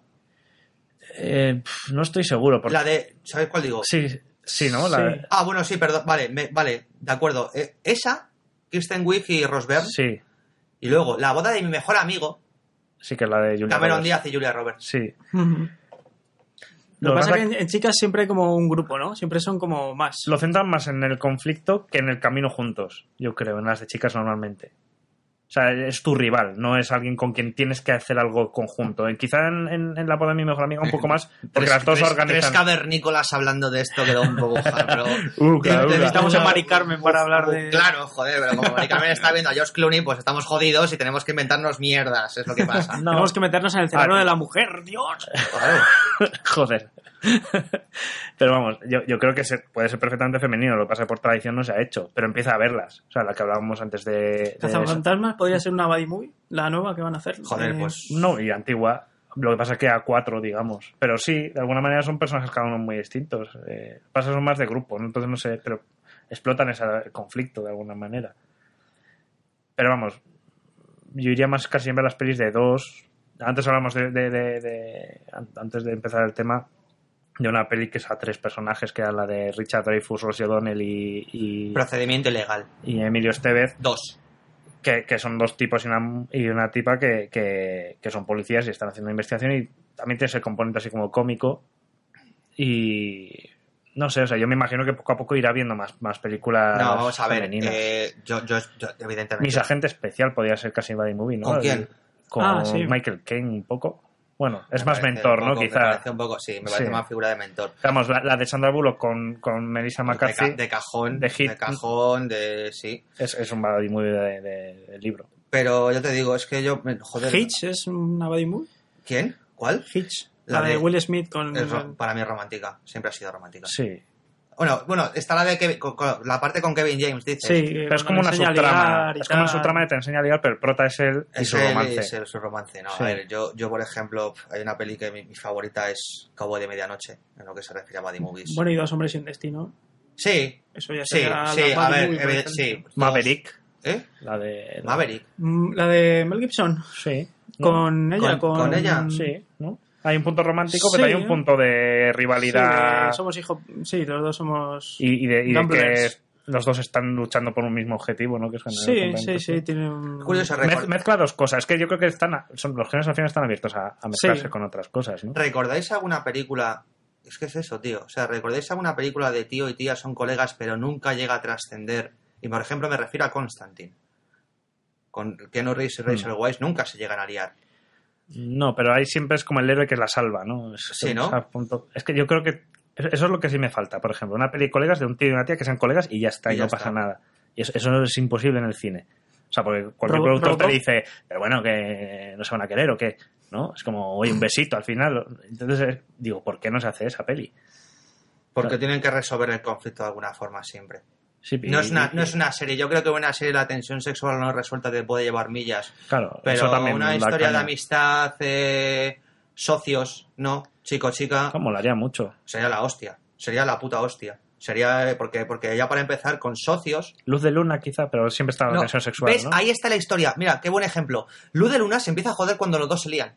Eh, no estoy seguro. Porque... La de. ¿Sabes cuál digo? Sí, sí, ¿no? La... Sí. Ah, bueno, sí, perdón. Vale, me- vale, de acuerdo. Eh, esa, Kristen Wiig y Rosberg. Sí, Y luego, la boda de mi mejor amigo, sí que es la de Julia Cameron Roberts. Díaz y Julia Roberts. Sí. Lo Lo que que pasa pasa es que en, en chicas siempre hay como un grupo, ¿no? Siempre son como más. Lo centran más en el conflicto que en el camino juntos, yo creo, en las de chicas normalmente. O sea, es tu rival, no es alguien con quien tienes que hacer algo conjunto. Eh, Quizá en, en- en la boda de mi mejor amiga un poco más, porque Tres- las dos tres- organizan... Tres cavernícolas hablando de esto quedó un poco pero Uh, claro, Necesitamos a Mari Carmen para hablar de. Claro, joder, pero como Mari Carmen está viendo a George Clooney, pues estamos jodidos y tenemos que inventarnos mierdas, es lo que pasa. No. Tenemos que meternos en el cerebro Ah. de la mujer, Dios. Joder. Pero vamos, yo, yo creo que se, puede ser perfectamente femenino, lo que pasa por tradición no se ha hecho, pero empieza a verlas. O sea, la que hablábamos antes de... Cazafantasmas podría ser una buddy movie, la nueva que van a hacer. Joder, Eh, pues. No, y antigua. Lo que pasa es que a cuatro, digamos. Pero sí, de alguna manera son personajes cada uno muy distintos. Eh, pasa son más de grupo, ¿no? entonces no sé, pero explotan ese conflicto de alguna manera. Pero vamos, yo iría más casi en ver las pelis de dos. Antes hablamos de, de- de- de- an- antes de empezar el tema de una peli que es a tres personajes, que era la de Richard Dreyfuss, Rosie O'Donnell y, y, Procedimiento ilegal. y Emilio Estevez, Dos. que, que son dos tipos y una, y una tipa que, que, que son policías y están haciendo investigación y también tiene ese componente así como cómico y No sé, o sea, yo me imagino que poco a poco irá viendo más, más películas No, vamos a ver. femeninas. eh, yo, yo, yo, evidentemente. Mis agente especial podría ser casi Buddy Movie, ¿no? ¿Con quién? Con Ah, sí. Michael Caine un poco. Bueno, es Me más mentor, ¿no? poco- Me Quizá. parece un poco, sí, me parece Sí. más figura de mentor. Vamos, la, la de Sandra Bullock con, con Melissa De, McCarthy ca- de cajón, de de, hit. cajón, de. Sí. es, es un Movie de, de- libro. Pero yo te digo, es que yo. me- Joder. Hitch es una movie. ¿Quién? ¿Cuál? Hitch. La La, de, de- Will Smith con. Para mí es romántica. Siempre ha sido romántica. Sí. Bueno, bueno, está la de Kevin- con- con- la parte con Kevin James, dices. Sí, Pero es como una subtrama. Es como una subtrama de te enseña a ligar, pero el prota es él y Es su él romance. es el- su romance, ¿no? Sí. A ver, yo, yo, por ejemplo, hay una peli que mi, mi favorita es Cowboy de Medianoche, en lo que se refiere a Buddy Movies. Bueno, y dos hombres sin destino. sí, Eso ya sí, sí, la a buddy ver, movie, por evi- ejemplo. sí. Maverick. ¿Eh? La de. Maverick. Mm, La de Mel Gibson. Sí. Con ella, Con- ella, Sí. Hay un punto romántico, Sí. pero hay un punto de rivalidad. Sí, de- somos hijos. Sí, los dos somos. y, y de, y de que los dos están luchando por un mismo objetivo, ¿no? Que es Sí, sí, sí, tiene un. Curioso, Mez- mezcla dos cosas. Es que yo creo que están a- son, los géneros al final están abiertos a, a mezclarse Sí. con otras cosas, ¿no? ¿Recordáis alguna película? Es que es eso, tío. O sea, ¿recordáis alguna película de tío y tía son colegas, pero nunca llega a trascender? Y por ejemplo, me refiero a Constantine. Con Keanu Reeves y Rachel Hmm. Weisz nunca se llegan a liar. No, pero ahí siempre es como el héroe que la salva, ¿no? Es, Sí, ¿no? es a punto- es que yo creo que eso es lo que sí me falta. Por ejemplo, una peli de colegas de un tío y una tía que sean colegas y ya está, Y y, ya no está. pasa nada. Y eso, eso es imposible en el cine. O sea, porque cualquier Robo- productor te dice, pero bueno, que no se van a querer o qué, ¿no? Es como, oye, un besito al final. Entonces, eh, digo, ¿por qué no se hace esa peli? Porque Claro. tienen que resolver el conflicto de alguna forma siempre. Sí, No es, una, no es una serie. Yo creo que una serie la tensión sexual no resuelta te puede llevar millas. Claro, Pero eso también una historia de amistad, eh, socios, no, chico, chica, Eso molaría mucho. sería la hostia. Sería la puta hostia. Sería, eh, porque, porque ya para empezar, con socios. Luz de luna, quizá, pero siempre está la No, tensión sexual, ¿Ves? ¿no? Ahí está la historia. Mira, qué buen ejemplo. Luz de Luna se empieza a joder cuando los dos se lían.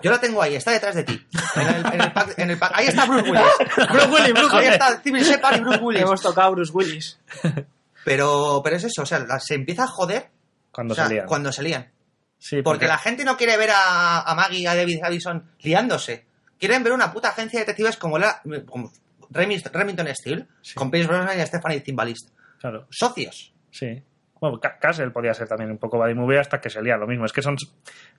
Yo la tengo ahí, está detrás de ti. En el, en el pack- en el pack- Ahí está Bruce Willis. Bruce Willis, Bruce Ahí está Civil Shepard y Bruce Willis. Hemos tocado a Bruce Willis. Pero, pero es eso, o sea, se empieza a joder Cuando o sea, se lían. cuando se lían. Sí, Porque la gente no quiere ver a, a Maggie y a David Davison liándose. Quieren ver una puta agencia de detectives como la como Remi- Remington Steele, con Pierce Brosnan y Stephanie Timbalist. Claro, Socios. sí. Bueno, Ca- Castle podía ser también un poco body movie hasta que se lía lo mismo. Es que son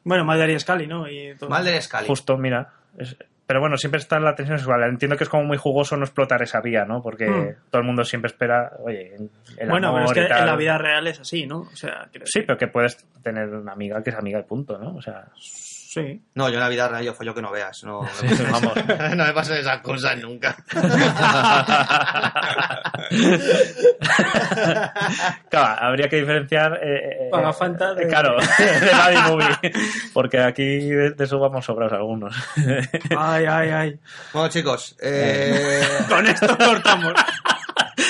Bueno, Mulder y Scully, ¿no? Y todo. Mulder Scully. justo, mira. es- pero bueno, siempre está la tensión sexual. Entiendo que es como muy jugoso no explotar esa vía, ¿no? Porque Hmm. todo el mundo siempre espera, oye, el bueno, pero amor es que y tal. en la vida real es así, ¿no? O sea, Sí, pero que puedes tener una amiga que es amiga de punto, ¿no? O sea, sí. No, yo en la vida real yo follo que no veas. No, vamos. no me pasan esas cosas nunca. claro, habría que diferenciar. Eh, eh, de- eh, Claro, de body movie. Porque aquí de, de eso vamos sobrados algunos. Ay, ay, ay. Bueno, chicos, eh, Con esto cortamos.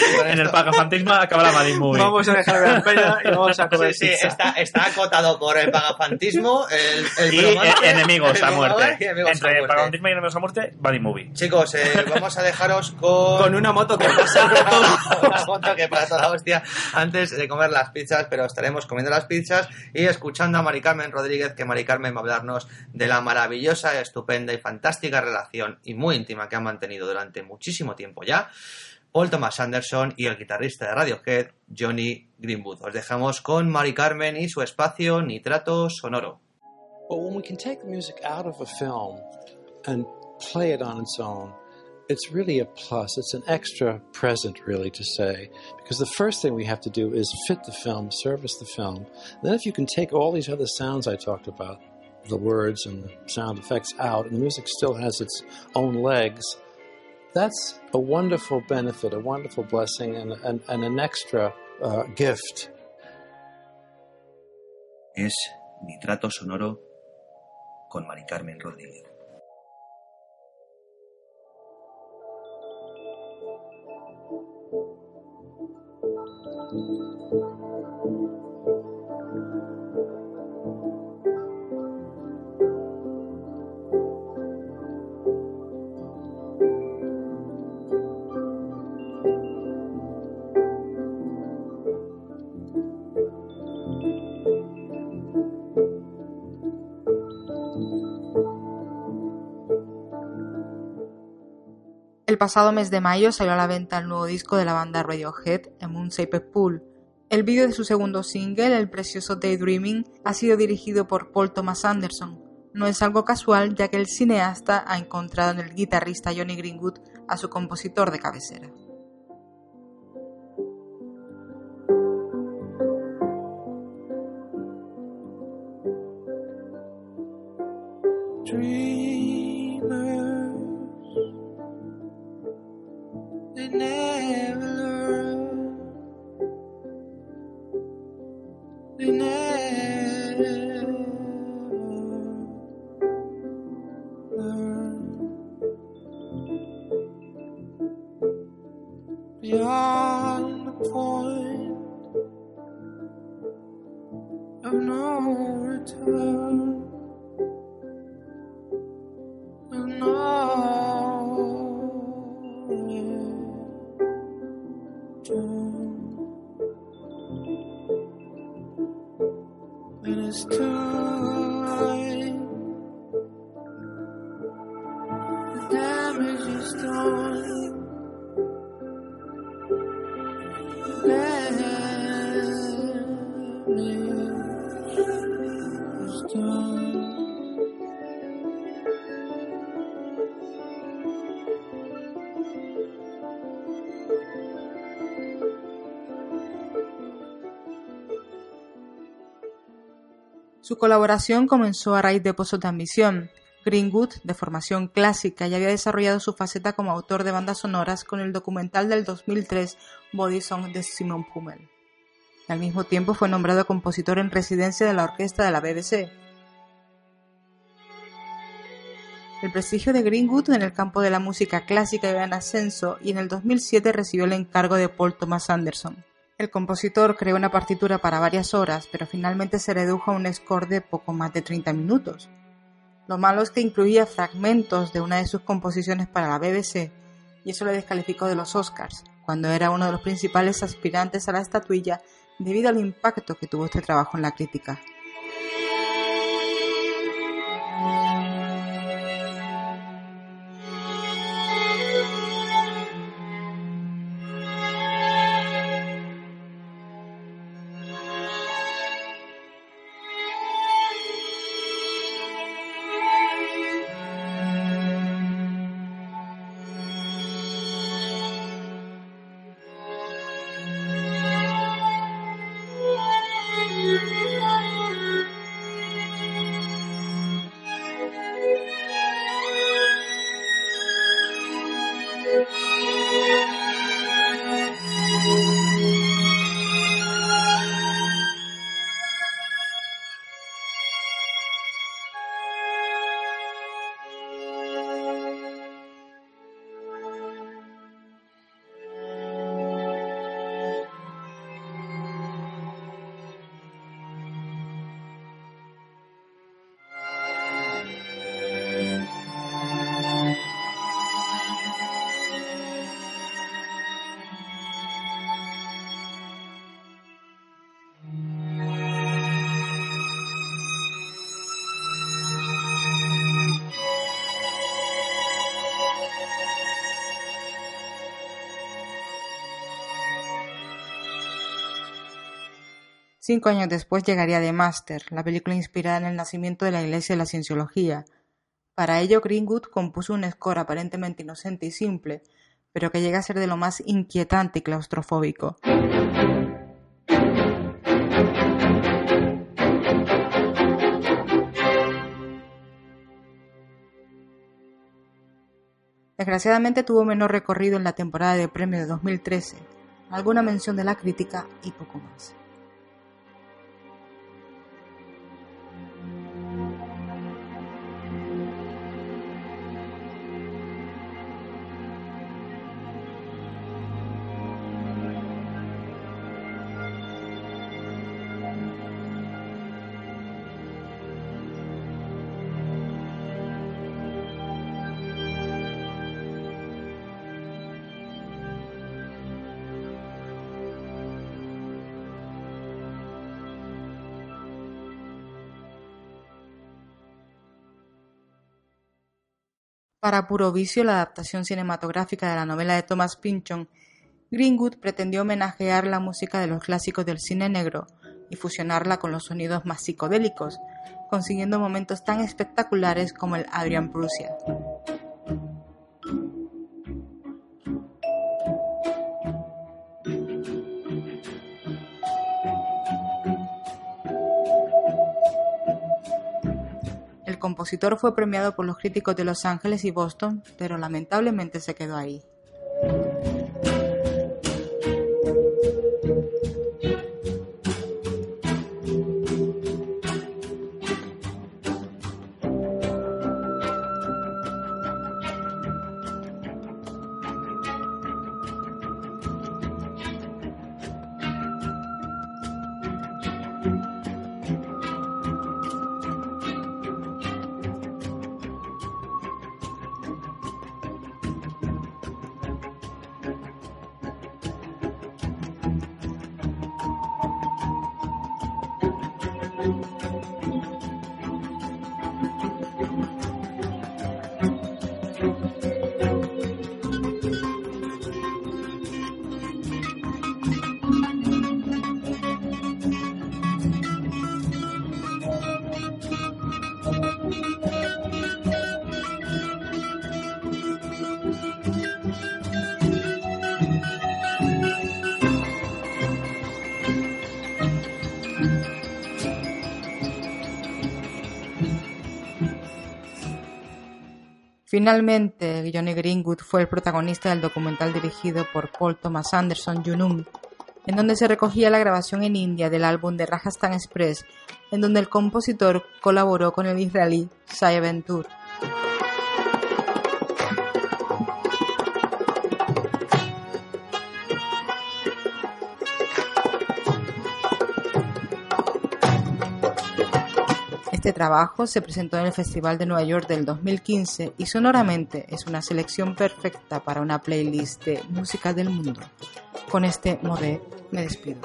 en el pagafantismo acaba la movie. Vamos a dejar de la pena y vamos a comer Sí, sí, pizza. está, está acotado por el pagafantismo, el, el y bromance, eh, enemigos el a muerte. y enemigos a Entre muerte. pagafantismo y enemigos a muerte, body movie. Chicos, eh, vamos a dejaros con... Con una moto que pasa por todo. una foto que pasa la hostia antes de comer las pizzas, pero estaremos comiendo las pizzas y escuchando a Mari Carmen Rodríguez, que Mari Carmen va a hablarnos de la maravillosa, estupenda y fantástica relación y muy íntima que han mantenido durante muchísimo tiempo ya. Paul Thomas Anderson y el guitarrista de Radiohead, Johnny Greenwood. Os dejamos con Mari Carmen y su espacio Nitrato Sonoro. But when we can take the music out of a film and play it on its own, it's really a plus. It's an extra present, really, to say. Because the first thing we have to do is fit the film, service the film. Then, if you can take all these other sounds I talked about, the words and the sound effects out, and the music still has its own legs, that's a wonderful benefit, a wonderful blessing, and, and, and an extra uh, gift. Es Nitrato Sonoro con Mari Carmen Rodríguez. Pasado mes de mayo salió a la venta el nuevo disco de la banda Radiohead, A Moon Shaped Pool. El vídeo de su segundo single, el precioso Daydreaming, ha sido dirigido por Paul Thomas Anderson. No es algo casual, ya que el cineasta ha encontrado en el guitarrista Johnny Greenwood a su compositor de cabecera. Colaboración comenzó a raíz de Pozos de Ambición. Greenwood, de formación clásica, ya había desarrollado su faceta como autor de bandas sonoras con el documental del 2003 Body Song de Simon Pummel. Al mismo tiempo fue nombrado compositor en residencia de la orquesta de la BBC. El prestigio de Greenwood en el campo de la música clásica iba en ascenso y en el 2007 recibió el encargo de Paul Thomas Anderson. El compositor creó una partitura para varias horas, pero finalmente se redujo a un score de poco más de 30 minutos. Lo malo es que incluía fragmentos de una de sus composiciones para la BBC y eso le descalificó de los Oscars, cuando era uno de los principales aspirantes a la estatuilla debido al impacto que tuvo este trabajo en la crítica. Cinco años después llegaría The Master, la película inspirada en el nacimiento de la Iglesia de la Cienciología. Para ello, Greenwood compuso un score aparentemente inocente y simple, pero que llega a ser de lo más inquietante y claustrofóbico. Desgraciadamente tuvo menor recorrido en la temporada de premio de 2013, alguna mención de la crítica y poco más. Para puro vicio, la adaptación cinematográfica de la novela de Thomas Pynchon, Greenwood pretendió homenajear la música de los clásicos del cine negro y fusionarla con los sonidos más psicodélicos, consiguiendo momentos tan espectaculares como el Adrian Prussia. Compositor fue premiado por los críticos de Los Ángeles y Boston, pero lamentablemente se quedó ahí. Finalmente, Johnny Greenwood fue el protagonista del documental dirigido por Paul Thomas Anderson, Junum, en donde se recogía la grabación en India del álbum de Rajasthan Express, en donde el compositor colaboró con el israelí Saya Ventur. Este trabajo se presentó en el Festival de Nueva York del 2015 y sonoramente es una selección perfecta para una playlist de música del mundo. Con este modé me despido.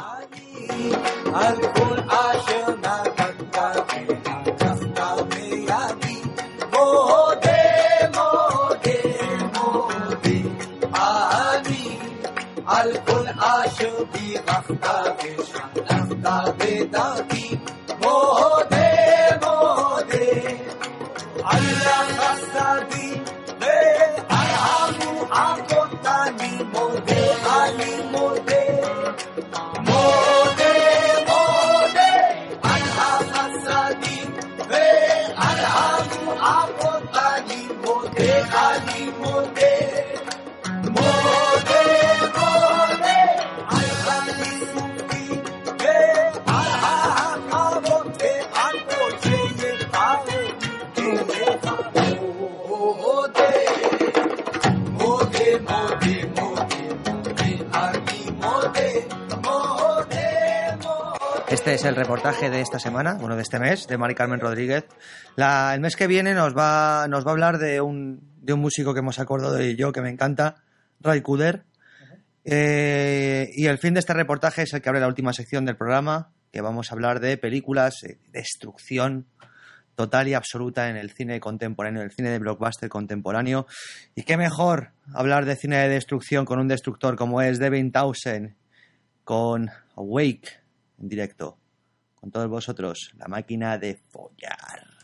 Este es el reportaje de esta semana, bueno, de este mes, de Mari Carmen Rodríguez. El mes que viene nos va, nos va a hablar de un, de un músico que hemos acordado de yo, que me encanta, Ray Kuder. Eh, y el fin de este reportaje es el que abre la última sección del programa, que vamos a hablar de películas, eh, destrucción total y absoluta en el cine contemporáneo, el cine de blockbuster contemporáneo. Y qué mejor hablar de cine de destrucción con un destructor como es Devin Townsend, con Awake en directo. Con todos vosotros, la máquina de follar.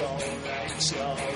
Alright, you're only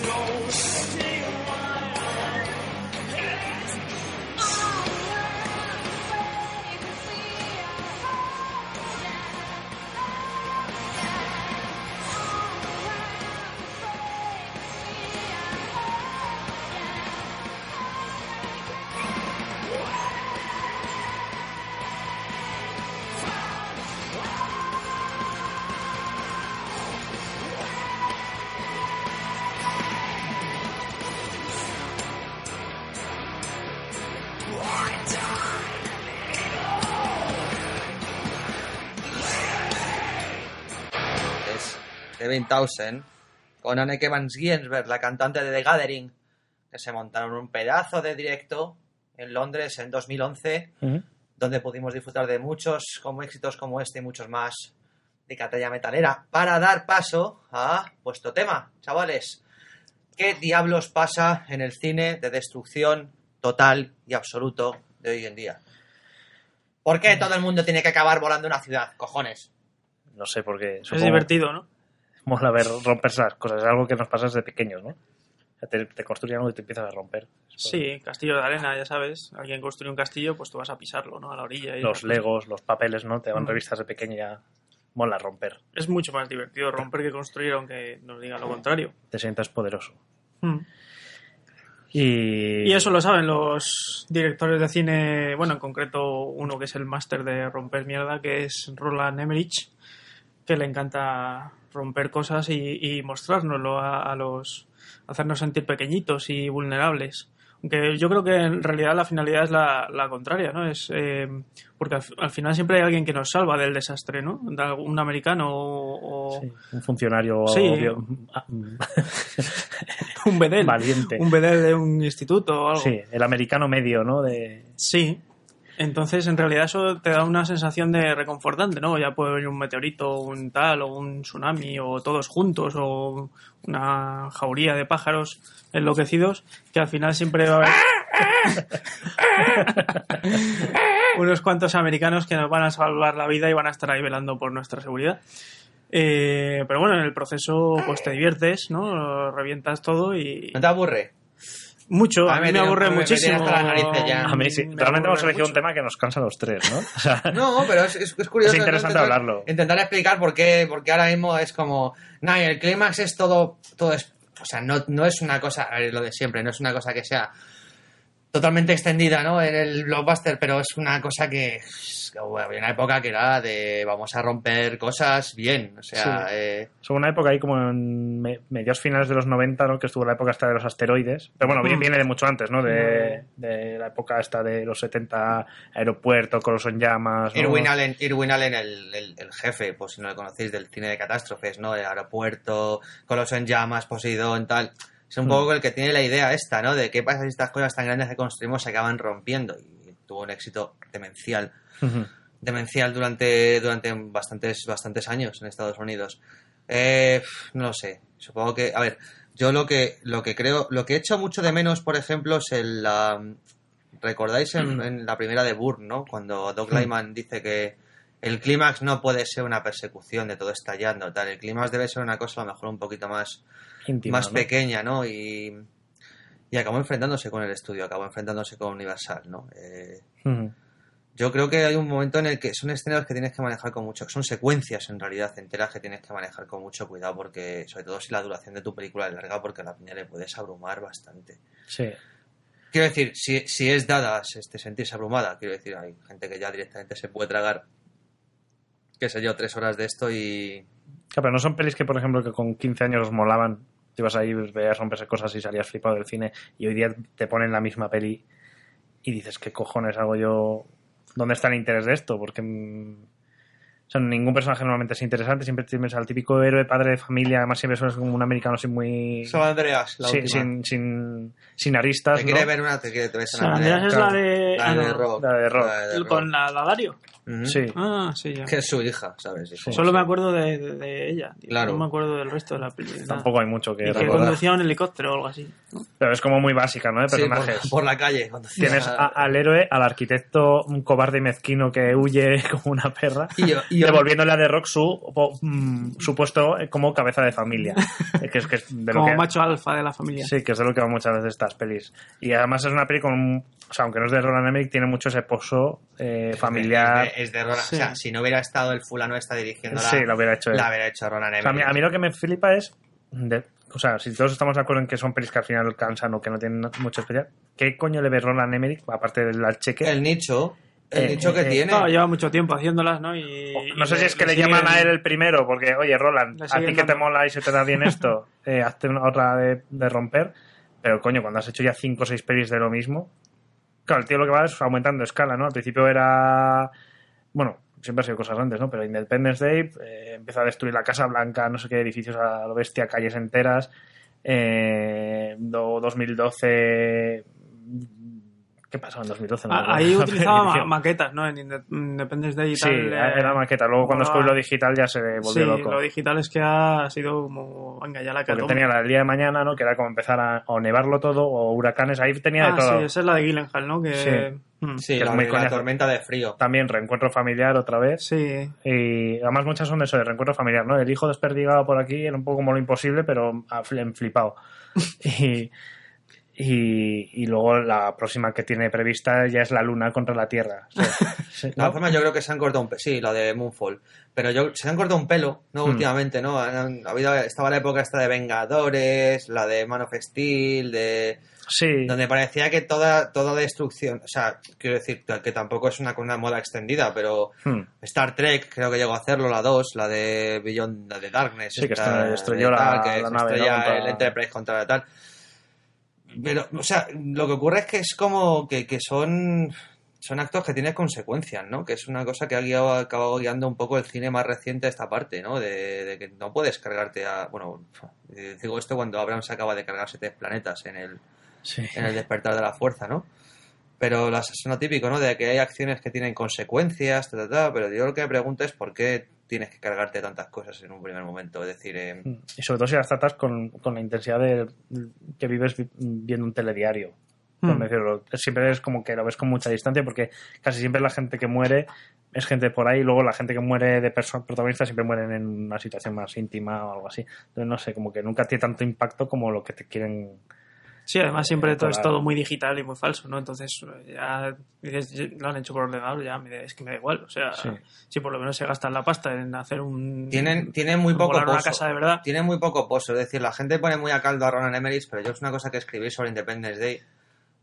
es Con Anneke Van Giensberg, la cantante de The Gathering, que se montaron un pedazo de directo en Londres en 2011, Ujú. donde pudimos disfrutar de muchos como éxitos como este y muchos más de Catalla Metalera, para dar paso a vuestro tema, chavales. ¿Qué diablos pasa en el cine de destrucción total y absoluto de hoy en día? ¿Por qué todo el mundo tiene que acabar volando una ciudad? Cojones. No sé, porque Es divertido, ¿no? Mola ver romper esas cosas. Es algo que nos pasa desde pequeños, ¿no? O sea, Te, te construyen algo y te empiezas a romper. Sí, castillo de arena, ya sabes. Alguien construye un castillo, pues tú vas a pisarlo, ¿no? A la orilla. y Los legos, los papeles, ¿no? Te dan Mm. revistas de ya mola romper. Es mucho más divertido romper que construir, aunque nos digan lo contrario. Te sientas poderoso. Mm. Y... Y eso lo saben los directores de cine, bueno, en concreto uno que es el máster de romper mierda, que es Roland Emmerich, que le encanta romper cosas y, y mostrárnoslo a, a los hacernos sentir pequeñitos y vulnerables. Aunque yo creo que en realidad la finalidad es la, la contraria, ¿no? Es eh, porque al, al final siempre hay alguien que nos salva del desastre, ¿no? De Un americano o, o Sí, un funcionario Sí. obvio- un bedel, Valiente. un bedel de un instituto o algo. Sí, el americano medio, ¿no? De... Sí. Entonces, en realidad eso te da una sensación de reconfortante, ¿no? Ya puede venir un meteorito, un tal, o un tsunami, o todos juntos, o una jauría de pájaros enloquecidos, que al final siempre va a haber unos cuantos americanos que nos van a salvar la vida y van a estar ahí velando por nuestra seguridad. Eh, pero bueno, en el proceso pues te diviertes, ¿no? Revientas todo y... ¿No te aburre? Mucho, a A mí me aburre muchísimo. ya. A mí sí. Me Realmente hemos elegido un tema que nos cansa a los tres, ¿no? O sea, No, pero es, es, es curioso. Es interesante. Intentar- hablarlo. Intentar explicar por qué, porque ahora mismo es como. No, y el clímax es todo. todo es, o sea, no, no es una cosa. A ver, lo de siempre, no es una cosa que sea totalmente extendida, ¿no? En el blockbuster, pero es una cosa que. bueno, había una época que era de vamos a romper cosas bien. O sea, Sí. eh, una época ahí como en me- mediados finales de los 90, ¿no? Que estuvo la época esta de los asteroides. Pero bueno, Mm. viene de mucho antes, ¿no? De, de la época esta de los 70, aeropuerto, Coloso en llamas. ¿no? Irwin Allen, Irwin Allen el, el- el jefe, pues si no lo conocéis, del cine de catástrofes, ¿no? El aeropuerto, Coloso en llamas, Poseidón, tal. Es un poco el que tiene la idea esta, ¿no? De qué pasa si estas cosas tan grandes que construimos se acaban rompiendo. Y tuvo un éxito demencial. Ujú. Demencial durante, durante bastantes, bastantes años en Estados Unidos. Eh, no lo sé. Supongo que, a ver, yo lo que, lo que creo, lo que he hecho mucho de menos, por ejemplo, es el, la, ¿recordáis en, en la primera de Burn, no? Cuando Doc. Lyman dice que el clímax no puede ser una persecución de todo estallando, tal. El clímax debe ser una cosa a lo mejor un poquito más, Íntima, más ¿no? pequeña, ¿no? Y, y acabó enfrentándose con el estudio, acabó enfrentándose con Universal, ¿no? Eh, yo creo que hay un momento en el que son escenarios que tienes que manejar con mucho, son secuencias en realidad enteras que tienes que manejar con mucho cuidado porque, sobre todo si la duración de tu película es larga, porque a la piña le puedes abrumar bastante. Sí. Quiero decir, si, si es dada este sentirse abrumada, quiero decir, hay gente que ya directamente se puede tragar, qué sé yo, tres horas de esto y... Claro, pero no son pelis que, por ejemplo, que con 15 años os molaban. Te ibas ahí, veías romperse cosas y salías flipado del cine. Y hoy día te ponen la misma peli y dices, ¿qué cojones hago yo? ¿Dónde está el interés de esto? Porque mm, O sea, ningún personaje normalmente es interesante, siempre tienes al típico héroe, padre de familia, además siempre es como un americano así muy... San Andreas, la Sí, última. sin, sin, sin aristas, Te quiere ¿no? ver una, te quiere ves San Andreas es la de. La ah, de no. Rock. La de Rock. La de Rock. Con la, la Dario. Ujú. Sí. Ah, sí, ya. Que es su hija, ¿sabes? Hijo. Solo me acuerdo de, de- de ella. tío. Claro. No me acuerdo del resto de la película. Tampoco hay mucho que Y que recordar. conducía un helicóptero o algo así. ¿no? Pero es como muy básica, ¿no? De Sí, por, personajes. por la calle. Tienes a- al héroe, al arquitecto, un cobarde y mezquino que huye como una perra, Y yo- y yo- devolviéndole a The Rock su, mm, su puesto como cabeza de familia. Eh, que es, que es de lo Como que, macho alfa de la familia. Sí, que es de lo que van muchas veces estas pelis. Y además es una peli con, un- o sea, aunque no es de Roland Emmerich, tiene mucho ese pozo eh, familiar. Es de, es de Roland. Sí. O sea, si no hubiera estado el fulano está dirigiendo Sí, lo hubiera hecho él. La hubiera hecho Roland O sea, a, mí, Emmerich. a mí lo que me flipa es. de- o sea, si todos estamos de acuerdo en que son pelis que al final cansan o que no tienen mucho especial, ¿qué coño le ve Roland Emmerich, aparte del cheque? El nicho. El Eh, nicho que eh, tiene. Claro, lleva mucho tiempo haciéndolas, ¿no? Y, No sé si es que le, llaman a él el primero, porque, oye, Roland, a ti que te mola y se te da bien esto, eh, hazte una otra de, de romper. Pero, coño, cuando has hecho ya cinco o seis pelis de lo mismo, claro, el tío lo que va es aumentando escala, ¿no? Al principio era. Bueno, siempre ha sido cosas antes, ¿no? Pero Independence Day eh, empieza a destruir la Casa Blanca, no sé qué edificios a lo bestia, calles enteras. Eh, do- 2012. ¿Qué pasó en 2012? No Ah. Ahí utilizaba ma- maquetas, ¿no? En Inde- Independence Day y Sí, tal. eh, era maqueta. Luego cuando descubrí lo digital ya se volvió Sí, loco. lo digital es que ha sido como. Venga, ya la que tenía la del día de mañana, ¿no? Que era como empezar a o nevarlo todo o huracanes. Ahí tenía Ah, de todo. sí, esa es la de Gyllenhaal, ¿no? Que... Sí. Mm. Sí, que es la, muy la coñazo. tormenta de frío. También reencuentro familiar otra vez. Sí. Y además muchas son de eso, de reencuentro familiar, ¿no? El hijo desperdigado por aquí era un poco como lo imposible, pero flipado. y, y, y luego la próxima que tiene prevista ya es la luna contra la Tierra. O sea, De todas formas, yo creo que se han cortado un pelo. Sí, la de Moonfall. Pero yo, se han cortado un pelo, ¿no? Hmm. Últimamente, ¿no? Han- ha habido, estaba la época esta de Vengadores, la de Man of Steel, de... Sí. Donde parecía que toda, toda destrucción... O sea, quiero decir que tampoco es una, una moda extendida, pero... Hmm. Star Trek creo que llegó a hacerlo, la 2, la de Beyond, la de Darkness. Sí, que está- tal, la- la nave, estrella el Enterprise contra la tal. Pero, o sea, lo que ocurre es que es como que, que son, son actos que tienen consecuencias, ¿no? Que es una cosa que ha guiado, ha acabado guiando un poco el cine más reciente a esta parte, ¿no? De, de que no puedes cargarte a... Bueno, eh, digo esto cuando Abrams acaba de cargarse tres planetas en el, Sí. en el despertar de la fuerza, ¿no? Pero las, es lo típico, ¿no? De que hay acciones que tienen consecuencias, ta, ta, ta, pero yo lo que me pregunto es por qué tienes que cargarte tantas cosas en un primer momento. Es decir, eh, Y sobre todo si las tratas con, con la intensidad de que vives vi- viendo un telediario. por Hmm. decirlo. Siempre es como que lo ves con mucha distancia porque casi siempre la gente que muere es gente por ahí y luego la gente que muere de protagonistas siempre mueren en una situación más íntima o algo así. Entonces no sé, como que nunca tiene tanto impacto como lo que te quieren... Sí, además siempre todo es todo muy digital y muy falso, ¿no? Entonces, ya dices, lo han hecho por ordenador, ya me da- es que me da igual. O sea, Sí. si por lo menos se gastan la pasta en hacer un. tienen, tienen muy poco una pozo. casa de verdad. Tienen muy poco pozo. Es decir, la gente pone muy a caldo a Ronan Emmerich, pero yo es una cosa que escribí sobre Independence Day,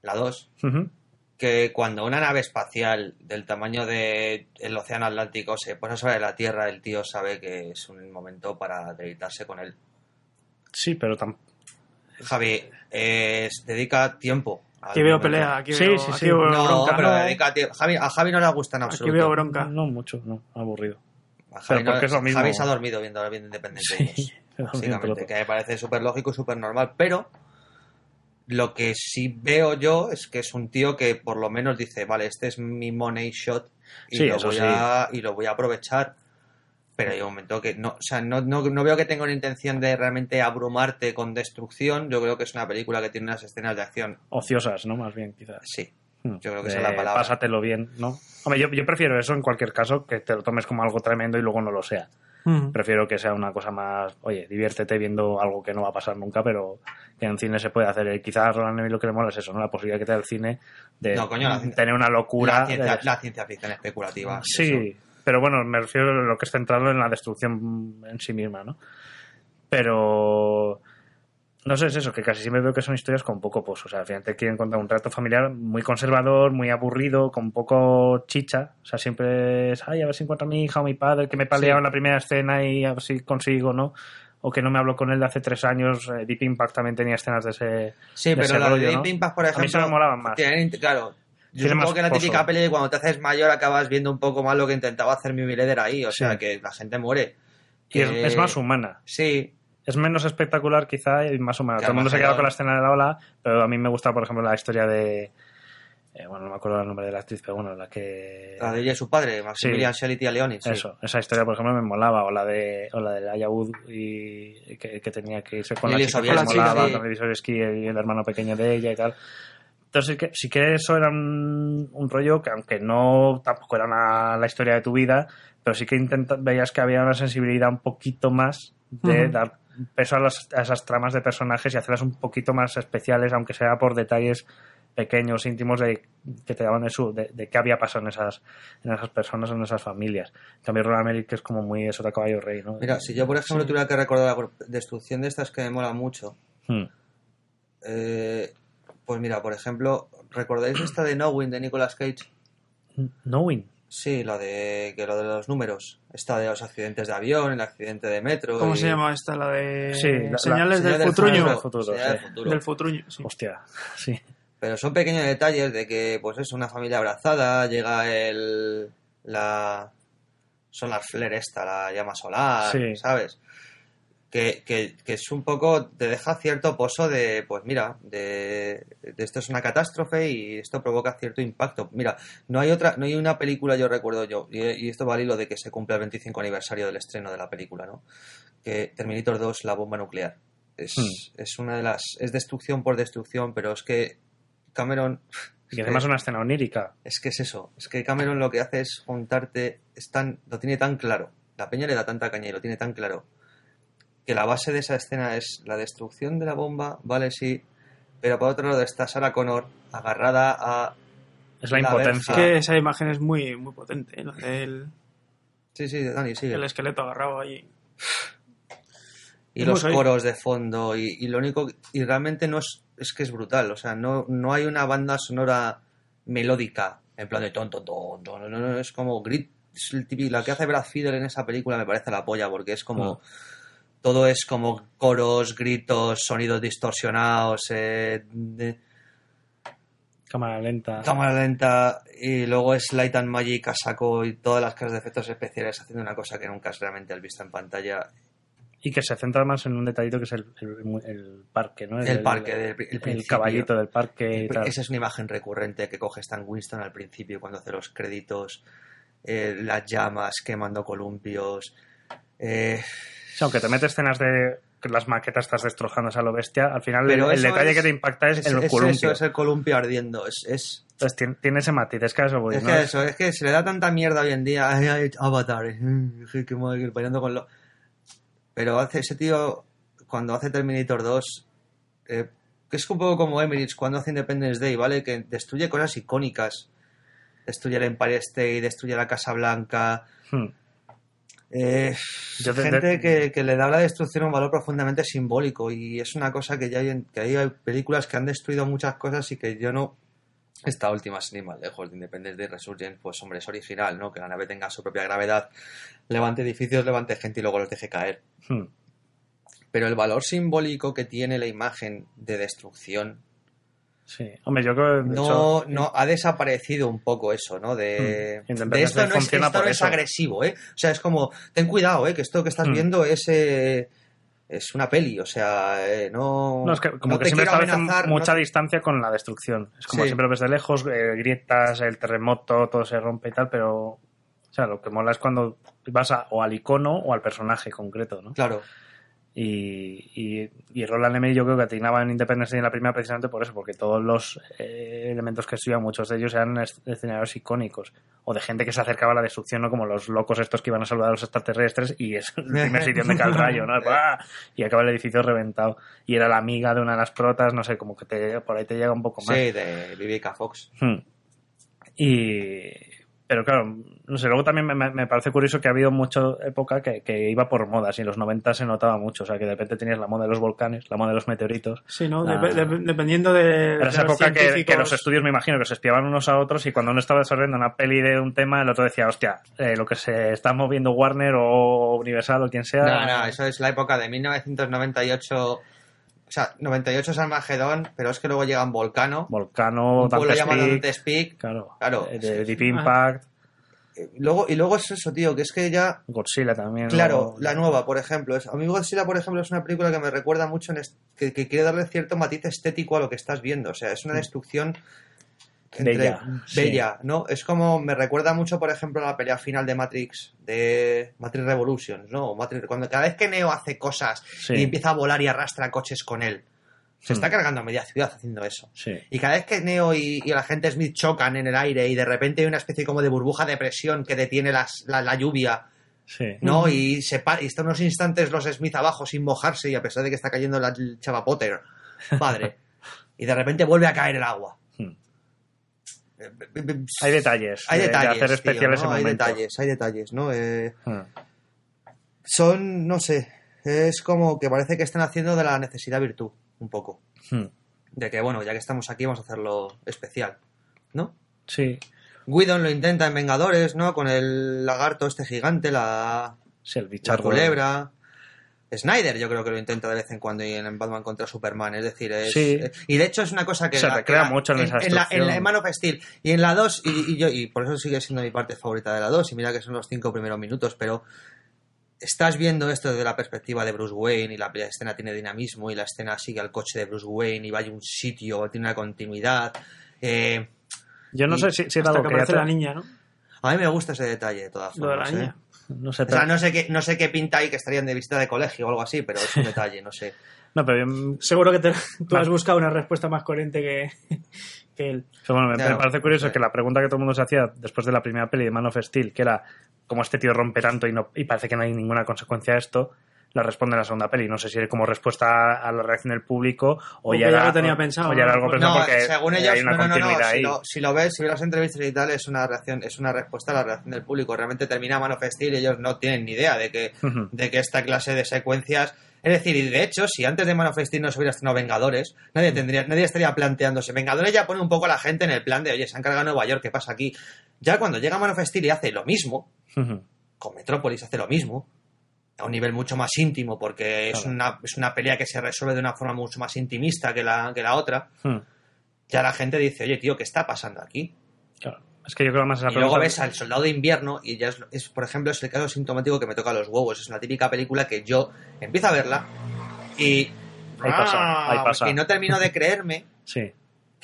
la 2, Ujú. que cuando una nave espacial del tamaño del océano Atlántico se pone sobre la Tierra, el tío sabe que es un momento para deleitarse con él. Sí, pero tam- Javi, eh, dedica tiempo. Aquí veo pelea, aquí Sí, veo, sí, aquí sí. veo No, bronca. pero ¿no? dedica tiempo. Javi, a Javi no le gusta en Aquí absoluto. veo bronca. no mucho, no, aburrido. A Javi, Pero porque no- es lo mismo. Javi se ha dormido viendo, viendo Independencia. Sí, básicamente, que me parece súper lógico y súper normal, pero lo que sí veo yo es que es un tío que por lo menos dice, vale, este es mi money shot y, Sí, lo, voy sí. a, y lo voy a aprovechar. Pero hay un momento que no, o sea, no, no, no veo que tenga una intención de realmente abrumarte con destrucción. Yo creo que es una película que tiene unas escenas de acción. Ociosas, ¿no? Más bien, quizás. Sí, Hmm. yo creo que De esa es la palabra. Pásatelo bien, ¿no? Hombre, yo, yo prefiero eso en cualquier caso, que te lo tomes como algo tremendo y luego no lo sea. Mm. Prefiero que sea una cosa más, oye, diviértete viendo algo que no va a pasar nunca, pero que en cine se puede hacer. Y quizás Roland lo que le mola es eso, ¿no? La posibilidad que te da el cine de No, coño, la ciencia- tener una locura. la, ciencia, de- la ciencia ficción especulativa. sí, eso. Pero bueno, me refiero a lo que es centrado en la destrucción en sí misma, ¿no? Pero no sé, es eso, que casi siempre veo que son historias con poco pozo. O sea, al final te quieren contar un trato familiar muy conservador, muy aburrido, con poco chicha. O sea, siempre es, ay, a ver si encuentro a mi hija o mi padre que me paleaba Sí. en la primera escena y a ver si consigo, ¿no? O que no me hablo con él de hace tres años. Deep Impact también tenía escenas de ese. Sí, de pero ese rollo, de ¿no? Deep Impact, por A ejemplo. mí se me molaban más. tienen claro, Yo supongo que la pozo. típica peli de cuando te haces mayor acabas viendo un poco más lo que intentaba hacer mi Leder ahí, o sea, que la gente muere. Y es, es más humana. Sí. Es menos espectacular quizá y más humana. Que Todo el mundo se queda Armagedón. con la escena de la ola, pero a mí me gusta, por ejemplo, la historia de... eh, bueno, no me acuerdo el nombre de la actriz, pero bueno, la que... La de ella y su padre, Maximilian Shelley y Leoni. Sí. Eso, esa historia, por ejemplo, me molaba. O la de, o la de Ayahuud y que, que tenía que irse con la Lily chica Sobieski, me molaba, sí. con Sobieski y el hermano pequeño de ella y tal. Entonces sí que, sí que eso era un, un rollo que aunque no tampoco era una- la historia de tu vida, pero sí que intenta, veías que había una sensibilidad un poquito más de dar peso a, las- a esas tramas de personajes y hacerlas un poquito más especiales, aunque sea por detalles pequeños, íntimos, de, que te daban de, su, de, de qué había pasado en esas, en esas personas, en esas familias. En cambio, Roland Emmerich es como muy eso de caballo rey, ¿no? Mira, si yo, por ejemplo, Sí. tuviera que recordar la destrucción de estas que me mola mucho, Hmm. eh, pues mira, por ejemplo, ¿recordáis esta de Knowing de Nicolas Cage? Knowing. Sí, la de que lo de los números. Esta de los accidentes de avión, el accidente de metro. ¿Cómo y- se llama esta? La de Sí, la- la- Señales Señal del Futruño. futuro, Del futuro, señal del sí. futuro. Del Futruño, sí. Hostia, sí. Pero son pequeños detalles de que, pues es una familia abrazada, llega el. la. Solar Flare esta, la llama solar, Sí. ¿sabes? Que, que, que es un poco. te deja cierto pozo de, pues mira, de, de esto es una catástrofe y esto provoca cierto impacto. Mira, no hay otra, no hay una película, yo recuerdo yo, y, y esto va al hilo de que se cumple el 25 aniversario del estreno de la película, ¿no? Que Terminator 2, la bomba nuclear. Es, Hmm. es una de las. es destrucción por destrucción, pero es que Cameron. Y además una escena onírica. Es que es eso. Es que Cameron lo que hace es juntarte. Es tan, lo tiene tan claro. La peña le da tanta caña y lo tiene tan claro. Que la base de esa escena es la destrucción de la bomba, vale, sí. Pero por otro lado está Sarah Connor agarrada a. Es la La impotencia. verja. Que esa imagen es muy, muy potente, ¿eh? del Sí, sí, Dani, sigue. el esqueleto agarrado ahí. y Es los coros de fondo y, y lo único y realmente no es es que es brutal o sea no no hay una banda sonora melódica en plan de ton ton ton, ton, no, no, no, es como grit es el típico la que hace Brad Fiedel en esa película me parece la polla porque es como todo es como coros gritos sonidos distorsionados eh, de- Cámara lenta. cámara lenta y luego es Light and Magic a saco y todas las caras de efectos especiales haciendo una cosa que nunca realmente has visto en pantalla Y que se centra más en un detallito que es el, el- el parque, ¿no? El parque, del- el el, principio. caballito del parque y tal. Esa es una imagen recurrente que coge Stan Winston al principio cuando hace los créditos, eh, las llamas quemando columpios. eh, Sí, aunque te metes escenas de que las maquetas estás destrozando a lo bestia, al final Pero el, detalle es- que te impacta es, es, el es columpio. eso, es el columpio ardiendo. Es, es, Entonces tiene, tiene ese matiz, es que a eso voy, es ¿no? que eso, es que se le da tanta mierda hoy en día. Ay, Avatar, qué mal, bailando con lo. Pero hace ese tío, cuando hace Terminator 2, eh, que es un poco como Emmerich cuando hace Independence Day, ¿vale? Que destruye cosas icónicas. Destruye el Empire State, destruye la Casa Blanca. Hmm. Eh, Yo gente de- que, que le da a la destrucción un valor profundamente simbólico y es una cosa que ya hay, en- que hay películas que han destruido muchas cosas y que yo no esta última sin ir más lejos de Independence Day Resurgence pues hombre es original ¿no? que la nave tenga su propia gravedad levante edificios levante gente y luego los deje caer Hmm. pero el valor simbólico que tiene la imagen de destrucción Sí, hombre, yo creo que no, hecho, no ha desaparecido un poco eso, ¿no? De, Mm. De esto no, es, esto no es agresivo, ¿eh? O sea, es como, ten cuidado, ¿eh? Que esto que estás Mm. viendo es, eh, es una peli, o sea, eh, no. No, es que como no que siempre mucha no- distancia con la destrucción. Es como Sí. siempre lo ves de lejos, eh, grietas, el terremoto, todo se rompe y tal, pero o sea, lo que mola es cuando vas a- o al icono o al personaje concreto, ¿no? Claro. Y, y, y Roland Emmerich yo creo que atinaba en Independence Day en la primera precisamente por eso, porque todos los eh, elementos que estudian, muchos de ellos eran es- escenarios icónicos, o de gente que se acercaba a la destrucción, ¿no? Como los locos estos que iban a saludar a los extraterrestres y es el primer sitio donde cae el rayo, ¿no? Y acaba el edificio reventado. Y era la amiga de una de las protas, no sé, como que te, por ahí te llega un poco más. Sí, de Vivica Fox. Hmm. Y. Pero claro, no sé, luego también me, me- parece curioso que ha habido mucha época que, que iba por modas y en los 90 se notaba mucho. O sea, que de repente tenías la moda de los volcanes, la moda de los meteoritos. Sí, ¿no? la- Dep- dep- dependiendo de. Era esa de los época que, que los estudios, me imagino, que se espiaban unos a otros y cuando uno estaba desarrollando una peli de un tema, el otro decía, hostia, eh, lo que se está moviendo Warner o Universal o quien sea. No, no, eso es la época de 1998 O sea, 98 es Armagedón, pero es que luego llegan Volcano. Volcano, un pueblo llamado Peak, Dante's Peak. Claro. Claro. eh, de Deep Impact, Luego, y luego es eso, tío, que es que ya Godzilla también. Claro, o- la nueva, por ejemplo. Es, a mí Godzilla, por ejemplo, es una película que me recuerda mucho, en est- que, que quiere darle cierto matiz estético a lo que estás viendo. O sea, es una destrucción entre- Bella, sí. bella, ¿no? Es como, me recuerda mucho, por ejemplo, a la pelea final de Matrix, de Matrix Revolutions, ¿no? Matrix, cuando cada vez que Neo hace cosas Sí. y empieza a volar y arrastra coches con él, se Hmm. está cargando a media ciudad haciendo eso. Sí. Y cada vez que Neo y, y el agente Smith chocan en el aire y de repente hay una especie como de burbuja de presión que detiene las- la, la lluvia. ¿no? Y se y están unos instantes los Smith abajo sin mojarse y a pesar de que está cayendo la el chava Potter, padre. y de repente vuelve a caer el agua. Hmm. Eh, eh, eh, Hay detalles. Hay de- de detalles. hacer tío, especiales ¿no? en Hay detalles, hay detalles, ¿no? Eh, Hmm. son, no sé, es como que parece que están haciendo de la necesidad virtud, un poco. Hmm. De que, bueno, ya que estamos aquí, vamos a hacerlo especial, ¿no? Sí. Whedon lo intenta en Vengadores, ¿no? Con el lagarto este gigante, la, Sí, el la culebra. Snyder yo creo que lo intenta de vez en cuando y en Batman contra Superman, es decir, es, Sí. eh, y de hecho es una cosa que Se la- recrea que la- mucho en esa la, en, la, en Man of Steel y en la 2 y, y yo y por eso sigue siendo mi parte favorita de la 2 y mira que son los cinco primeros minutos, pero estás viendo esto desde la perspectiva de Bruce Wayne y la escena tiene dinamismo y la escena sigue al coche de Bruce Wayne y va a un sitio, tiene una continuidad. eh, Yo no y sé si, si era algo que que aparece la niña, ¿no? a mí me gusta ese detalle de todas Lo de formas. la ¿eh? No sé, O sea, no sé qué, no sé qué pinta ahí que estarían de visita de colegio o algo así, pero es un detalle, no sé. No, pero yo- Seguro que te- tú has buscado una respuesta más coherente que, que él. Bueno, me, Claro, me parece curioso sí. que la pregunta que todo el mundo se hacía después de la primera peli de Man of Steel, que era cómo este tío rompe tanto y, no, y parece que no hay ninguna consecuencia a esto, la responde en la segunda peli. No sé si como respuesta a la reacción del público o, O ya era, lo tenía pensado, o ya era ¿no? algo pensado No, porque según hay ellos, una no, no, no, no, continuidad Si ahí. lo, si lo ves, si ves las entrevistas y tal, es una reacción, es una respuesta a la reacción del público. Realmente termina Man of Steel y ellos no tienen ni idea de que, de que esta clase de secuencias. Es decir, y de hecho, si antes de Man of Steel no se hubiera estrenado Vengadores, nadie tendría, nadie estaría planteándose. Vengadores ya pone un poco a la gente en el plan de, oye, se han cargado Nueva York, ¿qué pasa aquí? Ya cuando llega Man of Steel y hace lo mismo, con Metrópolis hace lo mismo, a un nivel mucho más íntimo, porque es, una, es una pelea que se resuelve de una forma mucho más intimista que la, que la otra. Hmm. Ya la gente dice, oye, tío, ¿qué está pasando aquí? Claro. Es que yo creo más esa y luego ves al soldado de invierno y ya es, es, por ejemplo, es el caso sintomático que me toca los huevos. Es una típica película que yo empiezo a verla y... Ahí pasa, ahí pasa. Y no termino de creerme Sí.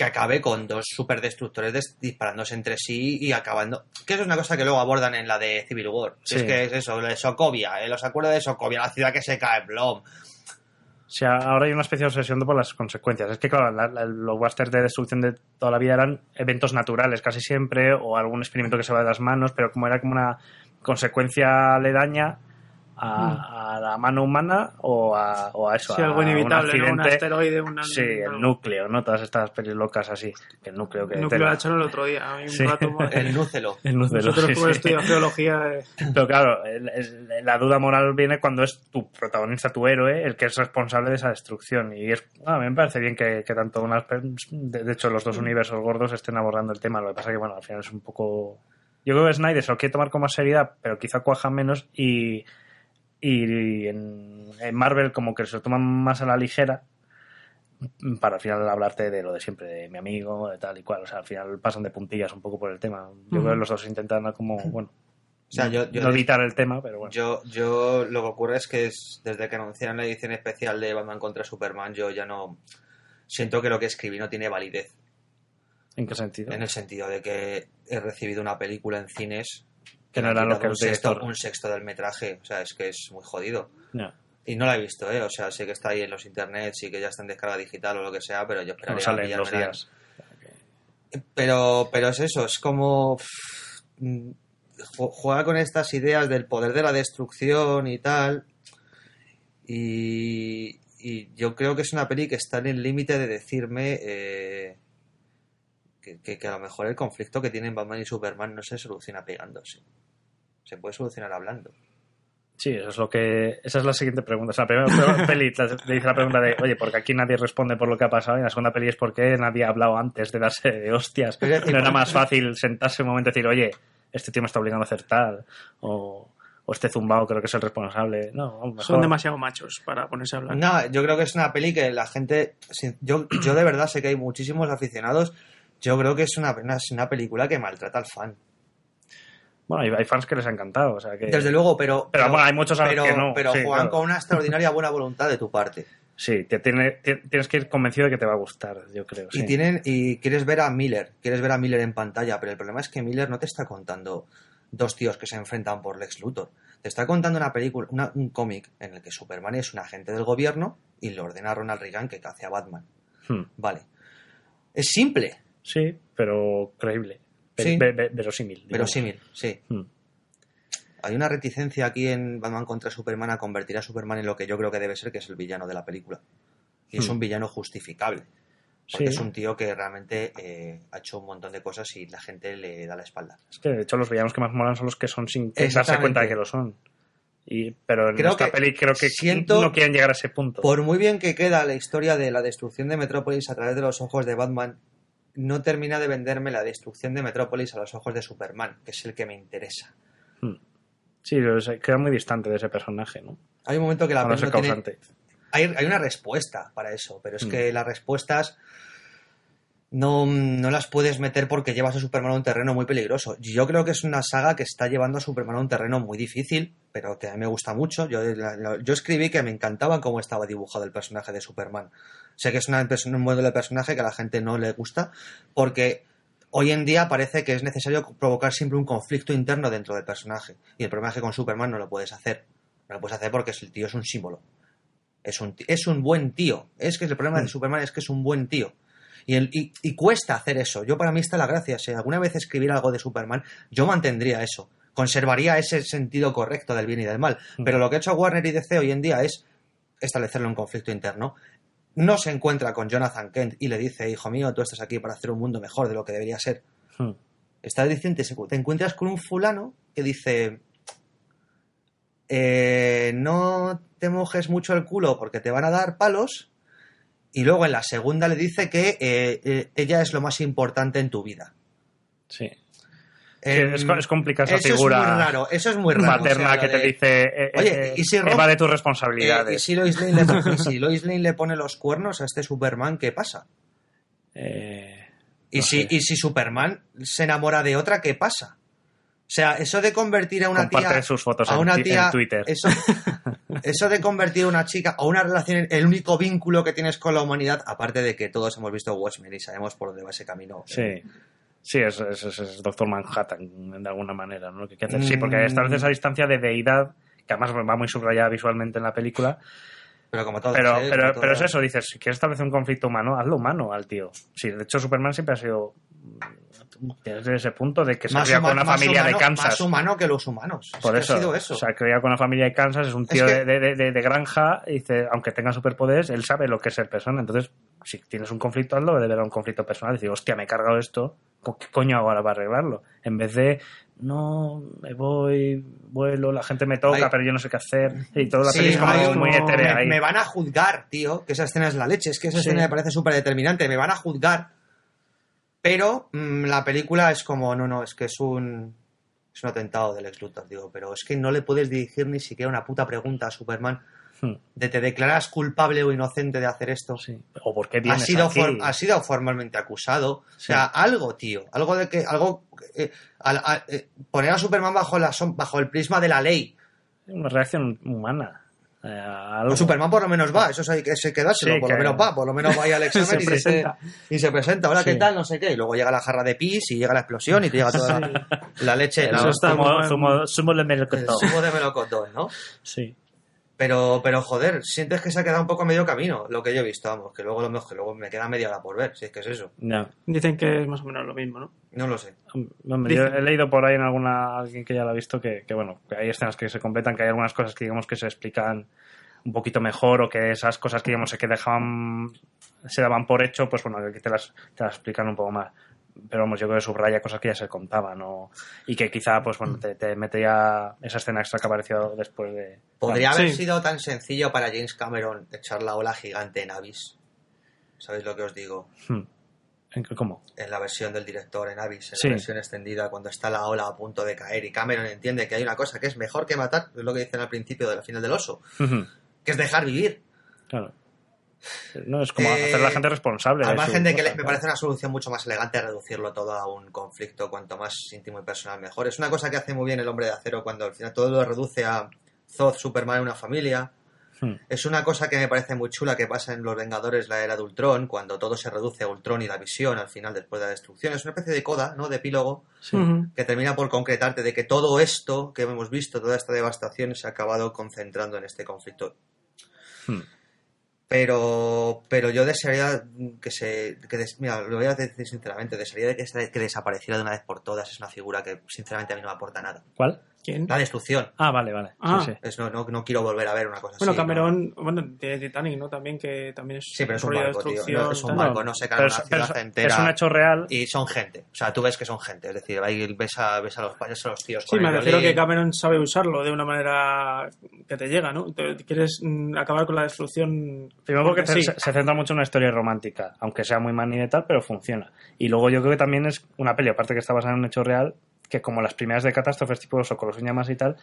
Que acabe con dos superdestructores des- disparándose entre sí y acabando. Que eso es una cosa que luego abordan en la de Civil War. Sí. Es que es eso, lo de Sokovia, eh, los acuerdos de Sokovia, la ciudad que se cae, Blom. O sea, ahora hay una especie de obsesión por las consecuencias. Es que, claro, la- la- los westerns de destrucción de toda la vida eran eventos naturales casi siempre, o algún experimento que se va de las manos, pero como era como una consecuencia aledaña a, a la mano humana o a, o a eso. Sí, a algo inevitable, un ¿no? Un asteroide, una- Sí, el núcleo, ¿no? Todas estas pelis locas así. Que el núcleo que El núcleo la echaron el otro día. Hay un Sí. rato. El núcelo. El núcleo, Nosotros sí, hemos sí. estudiado geología. eh, Pero claro, el- el- la duda moral viene cuando es tu protagonista, tu héroe, el que es responsable de esa destrucción. Y es, a mí me parece bien que, que tanto unas. De, de hecho, los dos universos gordos estén abordando el tema. Lo que pasa que, bueno, al final es un poco. Yo creo que Snyder se lo quiere tomar con más seriedad, pero quizá cuaja menos. Y, y en, en Marvel, como que se lo toman más a la ligera. Para al final hablarte de lo de siempre, de mi amigo, de tal y cual. O sea, al final pasan de puntillas un poco por el tema. Yo creo que los dos intentan como, bueno, O sea, yo, yo, no evitar el tema, pero bueno. yo, yo lo que ocurre es que es, desde que anunciaron la edición especial de Batman contra Superman, yo ya no siento que lo que escribí no tiene validez. ¿En qué sentido? En el sentido de que he recibido una película en cines Que no han era lo quitado que un sexto, un sexto del metraje. O sea, es que es muy jodido. Ya. Y no la he visto, ¿eh? O sea, sé que está ahí en los internets y que ya está en descarga digital o lo que sea, pero yo No esperaría sale en los días. Pero, pero es eso, es como. ju- Juega con estas ideas del poder de la destrucción y tal. Y, y yo creo que es una peli que está en el límite de decirme eh, que, que- que a lo mejor el conflicto que tienen Batman y Superman no se soluciona pegándose. Se puede solucionar hablando. Sí, eso es lo que. Esa es la siguiente pregunta. O sea, la primera peli te dice la pregunta de, oye, porque aquí nadie responde por lo que ha pasado. Y la segunda peli es porque nadie ha hablado antes de darse de hostias. Decir, no era más fácil sentarse un momento y decir, oye, este tío me está obligando a hacer tal. O, o este zumbao creo que es el responsable. No, mejor- Son demasiado machos para ponerse a hablar. No, yo creo que es una peli que la gente. Yo, yo de verdad sé que hay muchísimos aficionados. Yo creo que es una, una, es una película que maltrata al fan. Bueno, hay, fans que les ha encantado, o sea que... Desde luego, pero. Pero bueno, hay muchos pero, que no, Pero sí, juegan claro. con una extraordinaria buena voluntad de tu parte. Sí, te tiene- ti- tienes que ir convencido de que te va a gustar, yo creo. Y sí. tienen y quieres ver a Miller, quieres ver a Miller en pantalla, pero el problema es que Miller no te está contando dos tíos que se enfrentan por Lex Luthor. Te está contando una película, una- un cómic en el que Superman es un agente del gobierno y le ordena a Ronald Reagan que cace a Batman. Hmm. Vale. Es simple, Sí, pero creíble. Sí. ve- ve- verosímil. digamos. verosímil, sí. Hmm. Hay una reticencia aquí en Batman contra Superman a convertir a Superman en lo que yo creo que debe ser, que es el villano de la película. Y es Hmm. un villano justificable. Porque Sí. es un tío que realmente eh, ha hecho un montón de cosas y la gente le da la espalda. Es que de hecho los villanos que más molan son los que son sin darse cuenta de que lo son. Y, pero en Creo esta que peli creo que siento- no quieren llegar a ese punto. Por muy bien que queda la historia de la destrucción de Metrópolis a través de los ojos de Batman, no termina de venderme la destrucción de Metrópolis a los ojos de Superman, que es el que me interesa. Hmm. Sí, queda muy distante de ese personaje, ¿no? Hay un momento que la no tiene- hay, hay una respuesta para eso, pero es Mm. que las respuestas no, no las puedes meter porque llevas a Superman a un terreno muy peligroso. Yo creo que es una saga que está llevando a Superman a un terreno muy difícil, pero que a mí me gusta mucho. Yo, yo escribí que me encantaba cómo estaba dibujado el personaje de Superman. Sé que es una un modelo de personaje que a la gente no le gusta, porque hoy en día parece que es necesario provocar siempre un conflicto interno dentro del personaje. Y el problema es que con Superman no lo puedes hacer. No lo puedes hacer porque el tío es un símbolo. Es un, es un buen tío. Es que el problema de Superman es que es un buen tío. Y, el- y, y cuesta hacer eso. Yo para mí está la gracia. Si alguna vez escribiera algo de Superman, yo mantendría eso. Conservaría ese sentido correcto del bien y del mal. Pero lo que ha hecho Warner y DC hoy en día es establecerle un conflicto interno. No se encuentra con Jonathan Kent y le dice, hijo mío, tú estás aquí para hacer un mundo mejor de lo que debería ser. Hmm. Está diciendo, te encuentras con un fulano que dice, eh, no te mojes mucho el culo porque te van a dar palos. Y luego en la segunda le dice que eh, eh, ella es lo más importante en tu vida. Sí. Es, co- es complicada esa eso figura es muy raro, eso es muy raro. materna o sea, que te de- dice eh, Oye, ¿y si Rom- evade tus responsabilidades. y, si Lois Lane le, y si Lois Lane le pone los cuernos a este Superman, ¿qué pasa? Y, si, y si Superman se enamora de otra, ¿qué pasa? O sea, eso de convertir a una Comparte tía. sus fotos a en una ti- tía, en Twitter. Eso, eso de convertir a una chica o una relación, el único vínculo que tienes con la humanidad, aparte de que todos hemos visto Watchmen y sabemos por dónde va ese camino. Sí. Sí, es, es, es- es Doctor Manhattan, de alguna manera, ¿no? Que hacer. Sí, Mm. porque establece esa distancia de deidad, que además va muy subrayada visualmente en la película. Pero como todo. Pero, pero, pero es eso, dices, si quieres establecer un conflicto humano, hazlo humano al tío. Sí, de hecho Superman siempre ha sido desde ese punto de que se Más, con una familia humano, de Kansas. más humano que los humanos. Es Por que eso, ha sido eso. se ha criado con una familia de Kansas, es un tío que- de, de- de- de granja, y dice, aunque tenga superpoderes, él sabe lo que es ser persona. Entonces, si tienes un conflicto, hazlo, debe haber un conflicto personal. Decir, hostia, me he cargado esto, ¿co- ¿qué coño hago ahora para arreglarlo? En vez de, no, me voy, vuelo, la gente me toca, pero yo no sé qué hacer. Y toda la Sí, peli es como muy etérea me, ahí. me van a juzgar, tío, que esa escena es la leche. Es que esa Sí. escena me parece súper determinante. Me van a juzgar. Pero mm, la película es como, no, no, es que es un. Es un atentado del ex Luthor, digo. Pero es que no le puedes dirigir ni siquiera una puta pregunta a Superman Hmm. de te declaras culpable o inocente de hacer esto. O por qué sido, for- ha sido formalmente acusado. O sea, algo, tío. Algo de que. algo eh, a- eh, Poner a Superman bajo, la, bajo el prisma de la ley. Una reacción humana. Eh, algo. Superman por lo menos va, eso hay que se quedárselo, Sí, por que- lo menos va, por lo menos va ahí al examen Se y, presenta. y se presenta, hola, ¿qué Sí. tal? No sé qué, y luego llega la jarra de pis y llega la explosión y te llega toda la, la leche, Eso ¿no? está zumo, zumo, zumo de el melocotón. zumo de melocotón, ¿no? Sí. Pero, pero joder, sientes que se ha quedado un poco medio camino, lo que yo he visto, vamos, que luego lo mejor, que luego me queda media hora por ver, si es que es eso. Ya. Dicen que es más o menos lo mismo, ¿no? No lo sé. Hombre, yo he leído por ahí en alguna alguien que ya lo ha visto que, que, bueno que hay escenas que se completan que hay algunas cosas que digamos que se explican un poquito mejor o que esas cosas que digamos que dejaban se daban por hecho pues bueno aquí te las te las explican un poco más pero vamos yo creo que subraya cosas que ya se contaban ¿no? y que quizá pues bueno te, te mete ya esa escena extra que ha aparecido después de Podría Claro. haber sido tan sencillo para James Cameron echar la ola gigante en Abyss. ¿Sabéis lo que os digo? Hmm. ¿En qué- ¿Cómo? en la versión del director en Avis, en Sí. la versión extendida, cuando está la ola a punto de caer y Cameron entiende que hay una cosa que es mejor que matar, es lo que dicen al principio de la final del oso, que es dejar vivir. Claro. No, es como Eh, hacer a la gente responsable. Al de margen su de que cosa, me parece una solución mucho más elegante reducirlo todo a un conflicto cuanto más íntimo y personal mejor. Es una cosa que hace muy bien el hombre de acero cuando al final todo lo reduce a Zod, Superman y una familia. Hmm. Es una cosa que me parece muy chula que pasa en Los Vengadores, la era de Ultron, cuando todo se reduce a Ultron y la visión al final después de la destrucción. Es una especie de coda, ¿no? De epílogo que termina por concretarte de que todo esto que hemos visto, toda esta devastación, se ha acabado concentrando en este conflicto. Hmm. Pero, pero yo desearía que se. Que des- mira, lo voy a decir sinceramente, desearía de que, que desapareciera de una vez por todas. Es una figura que, sinceramente, a mí no me aporta nada. ¿Cuál? ¿Quién? La destrucción. Ah, vale, vale. Ah. sí. Es, no, no, no quiero volver a ver una cosa Bueno, así. ¿no? Cameron, bueno, de Titanic, ¿no? También que también es Sí, pero es un rollo de barco, tío. destrucción, No, es un barco, no se cae Pero una ciudad es- entera. es un hecho real. Y son gente. O sea, tú ves que son gente. Es decir, ahí ves a, ves a los ves a los tíos. Sí, con me el refiero violín. que Cameron sabe usarlo de una manera que te llega, ¿no? Te- quieres mm, acabar con la destrucción. Primero porque porque se, sí. se centra mucho en una historia romántica, aunque sea muy manía y tal, pero funciona. Y luego yo creo que también es una peli, aparte que está basada en un hecho real, que como las primeras de catástrofes tipo Socorro y más y tal,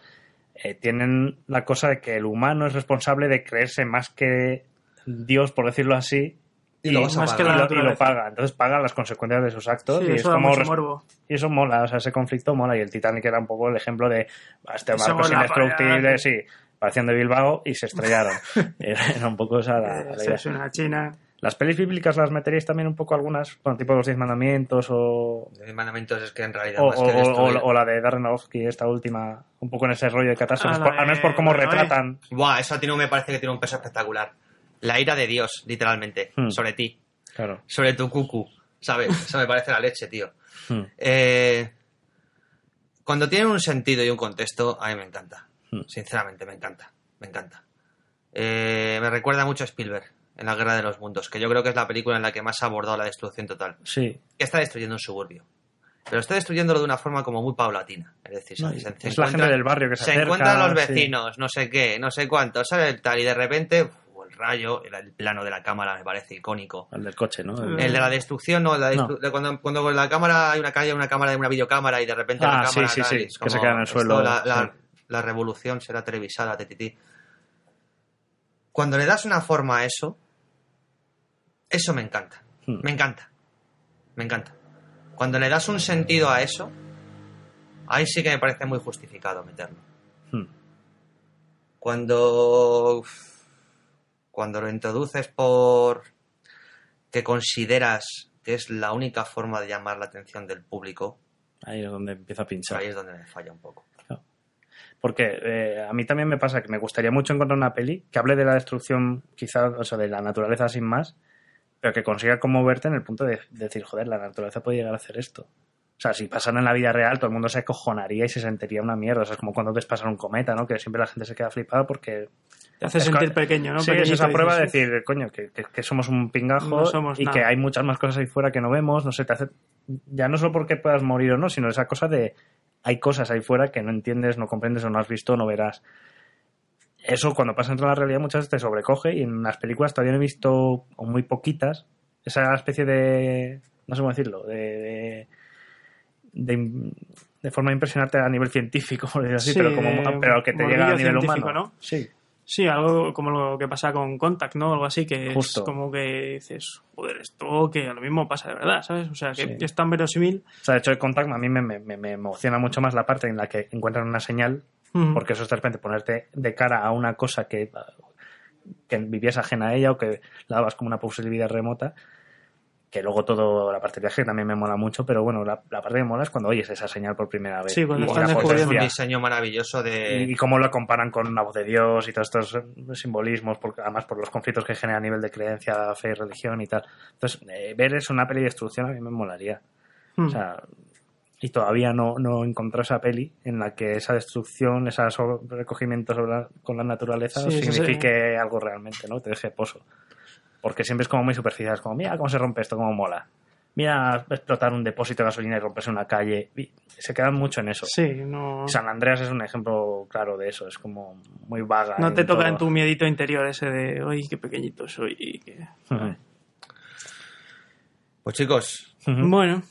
eh, tienen la cosa de que el humano es responsable de creerse más que Dios, por decirlo así, Y lo vas a más que pagar. la y lo, y lo naturaleza. paga. Entonces paga las consecuencias de sus actos Sí, y eso es como morbo. y eso mola, o sea, ese conflicto mola y el Titanic era un poco el ejemplo de "Ah, este barco es indestructible, vaya". sí, parecían de Bilbao y se estrellaron. era un poco esa la, la Esa idea. es una china. Las pelis bíblicas las meteréis también un poco algunas, bueno, tipo los Diez Mandamientos o, Los mandamientos es que en realidad o, más que o- destruir- o- o la de Darren Aronofsky, esta última, un poco en ese rollo de catástrofes, Ah, por- al menos por de- cómo retratan. Buah, eso a ti no me parece que tiene un peso espectacular. La ira de Dios, literalmente, Hmm. sobre ti, Claro. sobre tu cucu, ¿sabes? Eso me parece la leche, tío. Hmm. Eh, cuando tienen un sentido y un contexto, a mí me encanta. Hmm. Sinceramente, me encanta. Me encanta. Eh, me recuerda mucho a Spielberg en La Guerra de los Mundos, que yo creo que es la película en la que más ha abordado la destrucción total. Sí, Que está destruyendo un suburbio. Pero está destruyéndolo de una forma como muy paulatina. Es decir, No, ¿sabes? es Se la gente del barrio que se acerca, encuentran los sí. vecinos, no sé qué, no sé cuánto, sale el tal, y de repente, uf, el rayo, el, el plano de la cámara me parece icónico. el del coche, ¿no? El- El de la destrucción, no, la No. destru- de cuando, cuando con la cámara hay una calle, una cámara de una videocámara y de repente Ah, la sí, cámara sí, sí, y es que se como, queda en el esto, suelo, La, la- sí. la revolución será televisada, tetití. Cuando le das una forma a eso, eso me encanta. Hmm. Me encanta. Me encanta. Cuando le das un sentido a eso, ahí sí que me parece muy justificado meterlo. Hmm. Cuando. Cuando lo introduces por. que consideras que es la única forma de llamar la atención del público, Ahí es donde empieza a pinchar. ahí es donde me falla un poco. Porque eh, a mí también me pasa que me gustaría mucho encontrar una peli que hable de la destrucción, quizá, o sea, de la naturaleza sin más, pero que consiga conmoverte en el punto de, de decir, joder, la naturaleza puede llegar a hacer esto. O sea, si pasara en la vida real, todo el mundo se acojonaría y se sentiría una mierda. O sea, es como cuando ves pasar un cometa, ¿no? Que siempre la gente se queda flipada porque... Te hace Es sentir pequeño, ¿no? Sí, es esa prueba de decir, coño, que, que- que somos un pingajo No somos y nada. que hay muchas más cosas ahí fuera que no vemos, no sé, te hace... Ya no solo porque puedas morir o no, sino esa cosa de hay cosas ahí fuera que no entiendes, no comprendes o no has visto no verás. Eso cuando pasa entre la realidad muchas veces te sobrecoge y en las películas todavía no he visto, o muy poquitas, esa especie de... no sé cómo decirlo, de... de de, de forma de impresionarte a nivel científico, por decirlo así, Sí, pero, como, pero que te llega a nivel humano. ¿no? Sí, Sí, algo como lo que pasa con Contact, ¿no? Algo así, que Justo. es como que dices, joder, esto que a lo mismo pasa de verdad, ¿sabes? O sea, que Sí. es tan verosímil. O sea, de hecho, el Contact a mí me- me- me emociona mucho más la parte en la que encuentran una señal, Porque eso es de repente ponerte de cara a una cosa que, que vivías ajena a ella o que la dabas como una posibilidad remota, que luego todo, la parte del viaje también me mola mucho, pero bueno, la, la parte que me mola es cuando oyes esa señal por primera vez. Sí, cuando Y están un descubriendo. potencia. diseño maravilloso de. Y, y cómo lo comparan con la voz de Dios y todos estos simbolismos, porque, además por los conflictos que genera a nivel de creencia, fe y religión y tal. Entonces, eh, ver eso, una peli de destrucción, a mí me molaría. Hmm. O sea, y todavía no, no encontré esa peli en la que esa destrucción, ese recogimiento sobre la- con la naturaleza Sí, signifique algo realmente, ¿no? Te deje pozo. Porque siempre es como muy superficial, es como, mira cómo se rompe esto, cómo mola. Mira explotar un depósito de gasolina y romperse una calle. Y se quedan mucho en eso. Sí, no, San Andreas es un ejemplo claro de eso, es como muy vaga. no te toca todo. en tu miedito interior ese de, uy, qué pequeñito soy. y que- Ujú. Pues chicos, Bueno,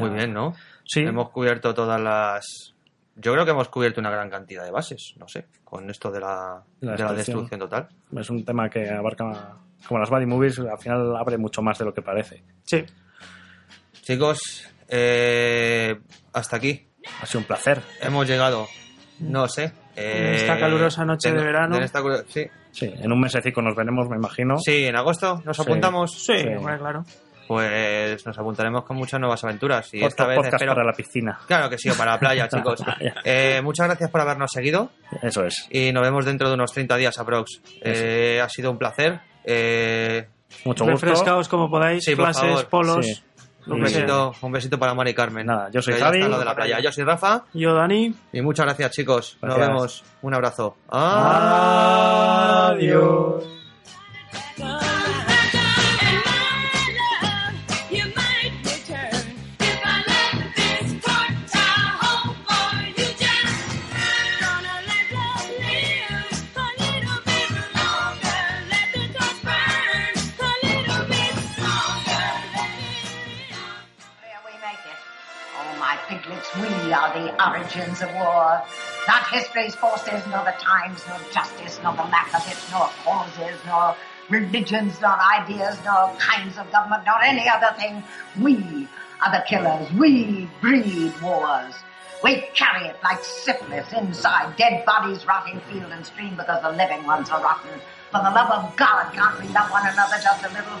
muy bien, ¿no? Sí. Hemos cubierto todas las... Yo creo que hemos cubierto una gran cantidad de bases, no sé, con esto de la, La de la destrucción. total. Es un tema que abarca, como las body movies, al final abre mucho más de lo que parece. sí. Chicos, eh, hasta aquí. Ha sido un placer. Hemos llegado, no sé. En eh, esta calurosa noche de verano. en esta sí. Sí, en un mesecico nos veremos, me imagino. sí, en agosto nos Sí. apuntamos. Sí, claro. Pues nos apuntaremos con muchas nuevas aventuras. Y esta vez podcast espero... para la piscina. Claro que sí, o para la playa, chicos. Eh, muchas gracias por habernos seguido Eso es. y nos vemos dentro de unos 30 días aprox. Eh, ha sido un placer. Eh, Mucho gusto. Refrescaos como podáis, Sí, clases, polos. Sí. un, besito, un besito para Mari Carmen. Nada, yo soy Javi. lo de la playa. Yo soy Rafa Yo, Dani. y muchas gracias, chicos. Nos vemos. Un abrazo. Adiós. We are the origins of war. Not history's forces, nor the times, nor justice, nor the lack of it, nor causes, nor religions, nor ideas, nor kinds of government, nor any other thing. We are the killers. We breed wars. We carry it like syphilis inside, dead bodies rotting field and stream because the living ones are rotten. For the love of God, can't we love one another just a little?